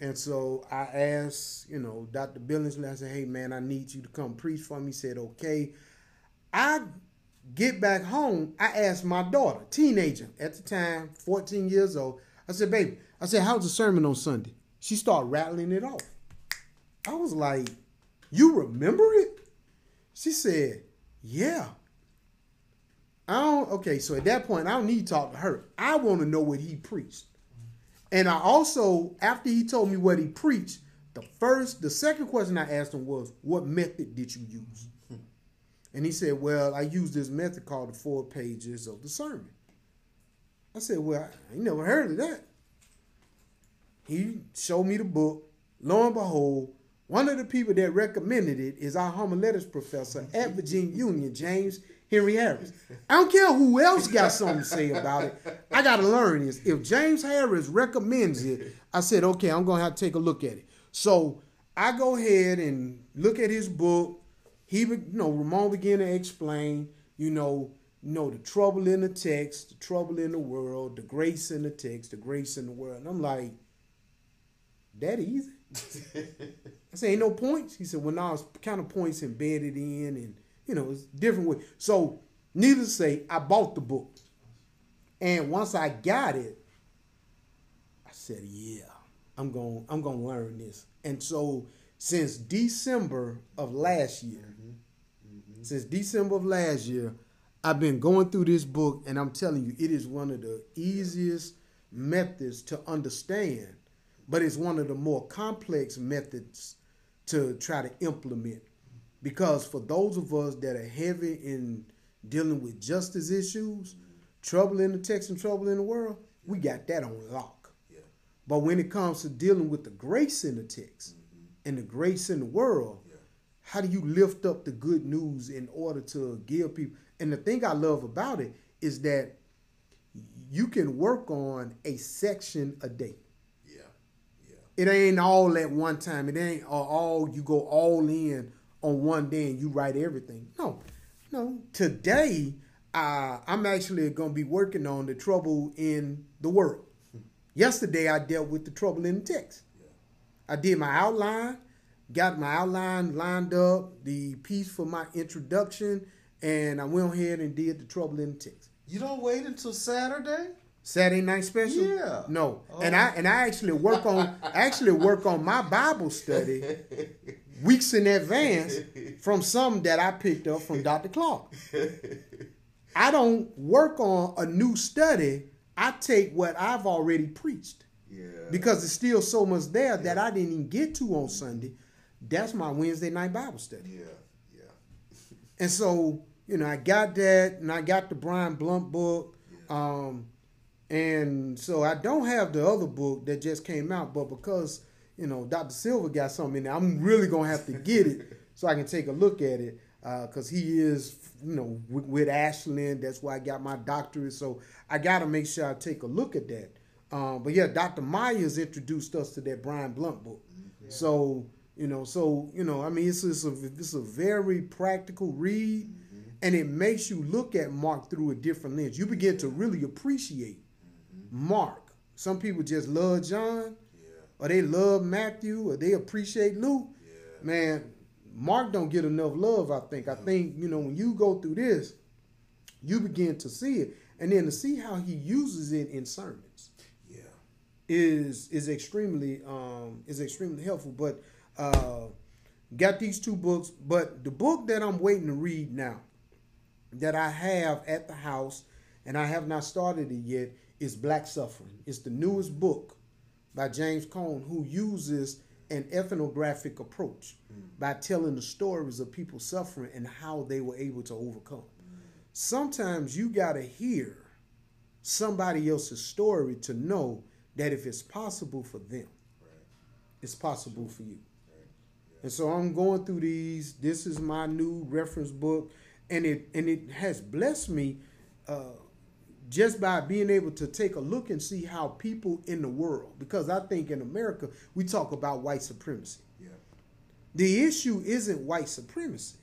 And so I asked, you know, Dr. Billingsley, I said, hey man, I need you to come preach for me. He said, okay. I get back home, I asked my daughter, teenager at the time, 14 years old, I said, baby, I said, how's the sermon on Sunday? She started rattling it off. I was like, you remember it? She said, yeah. I don't, okay, so at that point, I don't need to talk to her. I want to know what he preached. And I also, after he told me what he preached, the first, the second question I asked him was, what method did you use? And he said, well, I used this method called the four pages of the sermon. I said, well, I ain't never heard of that. He showed me the book. Lo and behold, one of the people that recommended it is our homiletics professor at Virginia Union, James Henry Harris. I don't care who else got something to say about it. I got to learn this. If James Harris recommends it, I said, okay, I'm going to have to take a look at it. So I go ahead and look at his book. He, you know, Ramon began to explain, you know, you know, the trouble in the text, the trouble in the world, the grace in the text, the grace in the world. And I'm like, that easy? I said, ain't no points. He said, well, no, it's kind of points embedded in, and you know, it's different way. So, needless to say, I bought the book, and once I got it, I said, yeah, I'm going, I'm going to learn this. And so, since December of last year, mm-hmm. Mm-hmm. since December of last year, I've been going through this book, and I'm telling you, it is one of the easiest methods to understand, but it's one of the more complex methods to try to implement. Because for those of us that are heavy in dealing with justice issues, trouble in the text and trouble in the world, we got that on lock. Yeah. But when it comes to dealing with the grace in the text mm-hmm. and the grace in the world, Yeah. how do you lift up the good news in order to give people? And the thing I love about it is that you can work on a section a day. Yeah. Yeah. It ain't all at one time. It ain't all you go all in on one day and you write everything. No, no. Today, uh, I'm actually going to be working on the trouble in the world. Yesterday, I dealt with the trouble in the text. I did my outline, got my outline lined up, the piece for my introduction, and I went ahead and did the trouble in the text. You don't wait until Saturday? Saturday night special? Yeah. No. Oh. And I and I actually work on actually work on my Bible study weeks in advance from something that I picked up from Dr. Clark. I don't work on a new study. I take what I've already preached Yeah. because it's still so much there that I didn't even get to on Sunday. That's my Wednesday night Bible study. Yeah. Yeah. And so, you know, I got that and I got the Brian Blount book. Um, and so I don't have the other book that just came out, but because, you know, Dr. Silver got something in there, I'm really going to have to get it so I can take a look at it. Uh, because he is, you know, with, with Ashland. That's why I got my doctorate. So I got to make sure I take a look at that. Um, but yeah, Dr. Myers introduced us to that Brian Blount book. So you know, so you know, I mean, it's it's a it's a very practical read, mm-hmm. and it makes you look at Mark through a different lens. You begin to really appreciate mm-hmm. Mark. Some people just love John, Yeah. Or they love Matthew, or they appreciate Luke. Yeah. Man, Mark don't get enough love. I think. I think you know when you go through this, you begin to see it, and then to see how he uses it in sermons Yeah. is is extremely um is extremely helpful. But uh got these two books, but the book that I'm waiting to read now that I have at the house and I have not started it yet is Black Suffering. It's the newest book by James Cone who uses an ethnographic approach by telling the stories of people suffering and how they were able to overcome. Sometimes you got to hear somebody else's story to know that if it's possible for them, Right. it's possible for you. Right. And so I'm going through these. This is my new reference book, and it and it has blessed me uh, just by being able to take a look and see how people in the world. Because I think in America we talk about white supremacy. Yeah. The issue isn't white supremacy.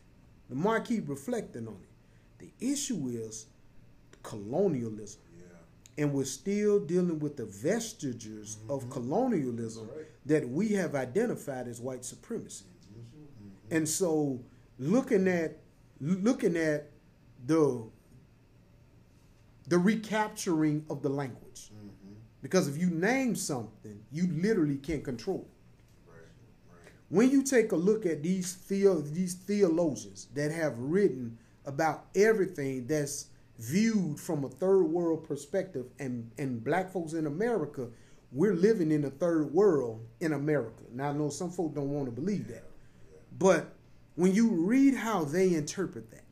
The keep reflecting on it, the issue is colonialism. Yeah. And we're still dealing with the vestiges mm-hmm. of colonialism right. that we have identified as white supremacy. Mm-hmm. And so looking at looking at the the recapturing of the language. Mm-hmm. Because if you name something, you literally can't control it. Right. Right. When you take a look at these theo, these theologians that have written about everything that's viewed from a third world perspective, and and black folks in America, we're living in a third world in America. Now I know some folks don't want to believe that, but when you read how they interpret that,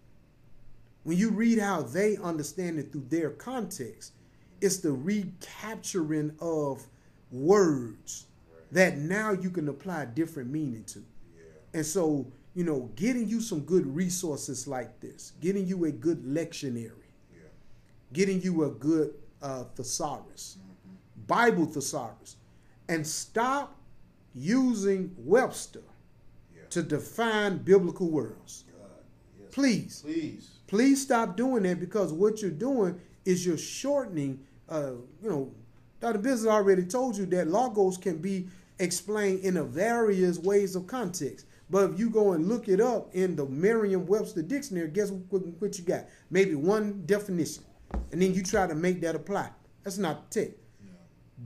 when you read how they understand it through their context, it's the recapturing of words that now you can apply different meaning to. Yeah. And so, you know, getting you some good resources like this, getting you a good lectionary, Yeah. getting you a good uh, thesaurus, Bible thesaurus, and stop using Webster Yeah. to define biblical words. Yes. Please, Please. Please stop doing that because what you're doing is you're shortening. Uh, you know, Dr. Business already told you that logos can be explained in a various ways of context. But if you go and look it up in the Merriam-Webster dictionary, guess what, what you got? Maybe one definition, and then you try to make that apply. That's not the text.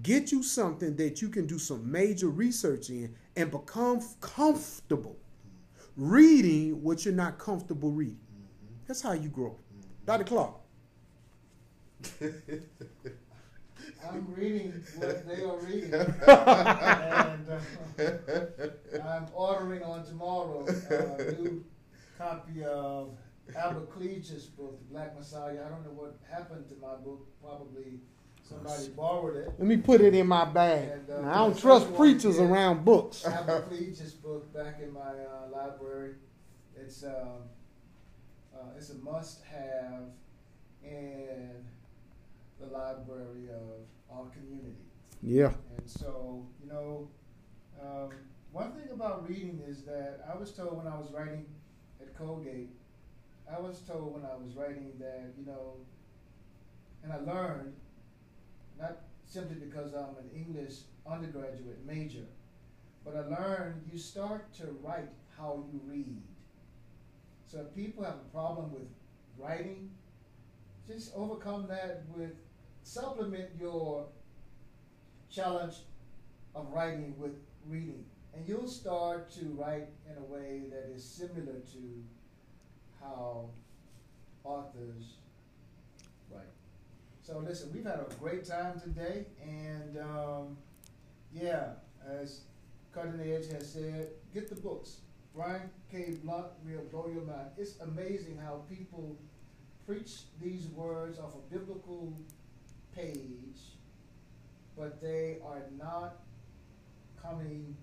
Get you something that you can do some major research in and become comfortable reading what you're not comfortable reading. That's how you grow. Dr. Clark. I'm reading what they are reading. and uh, I'm ordering on tomorrow a new copy of Albert Cleage's book, The Black Messiah. I don't know what happened to my book. Probably somebody borrowed it. Let me put it in my bag. And, uh, Now, I don't trust preachers around books. Albert Cleage's book back in my uh, library. It's um, uh, it's a must-have in the library of our community. Yeah. And so, you know, um, one thing about reading is that I was told when I was writing at Colgate, I was told when I was writing that, you know, and I learned, not simply because I'm an English undergraduate major, but I learned you start to write how you read. So people have a problem with writing, just overcome that with supplement your challenge of writing with reading. And you'll start to write in a way that is similar to how authors write. So listen, we've had a great time today, and um, yeah, as Cutting Edge has said, get the books. Brian K. Blount will blow your mind. It's amazing how people preach these words off a biblical page, but they are not coming.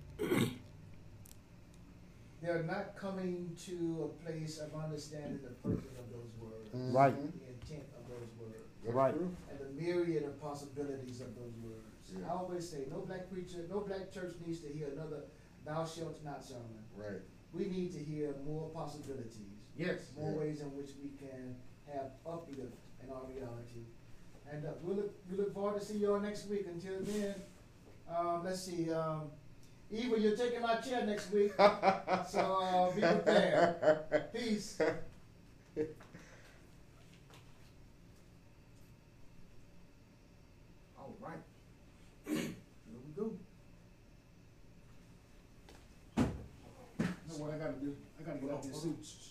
they're not coming to a place of understanding the purpose of those words, mm-hmm. Right. the intent of those words, Right. and the myriad of possibilities of those words. Yeah. I always say, no black preacher, no black church needs to hear another "Thou shalt not" sermon. Right. We need to hear more possibilities Yes. more ways in which we can have uplift in our reality. And uh, we look we look forward to see you all next week. Until then, um, let's see. Um, Eva, you're taking my chair next week, so uh, be prepared. Peace. All right. Here we go. You know what I gotta do? I gotta get out this suit.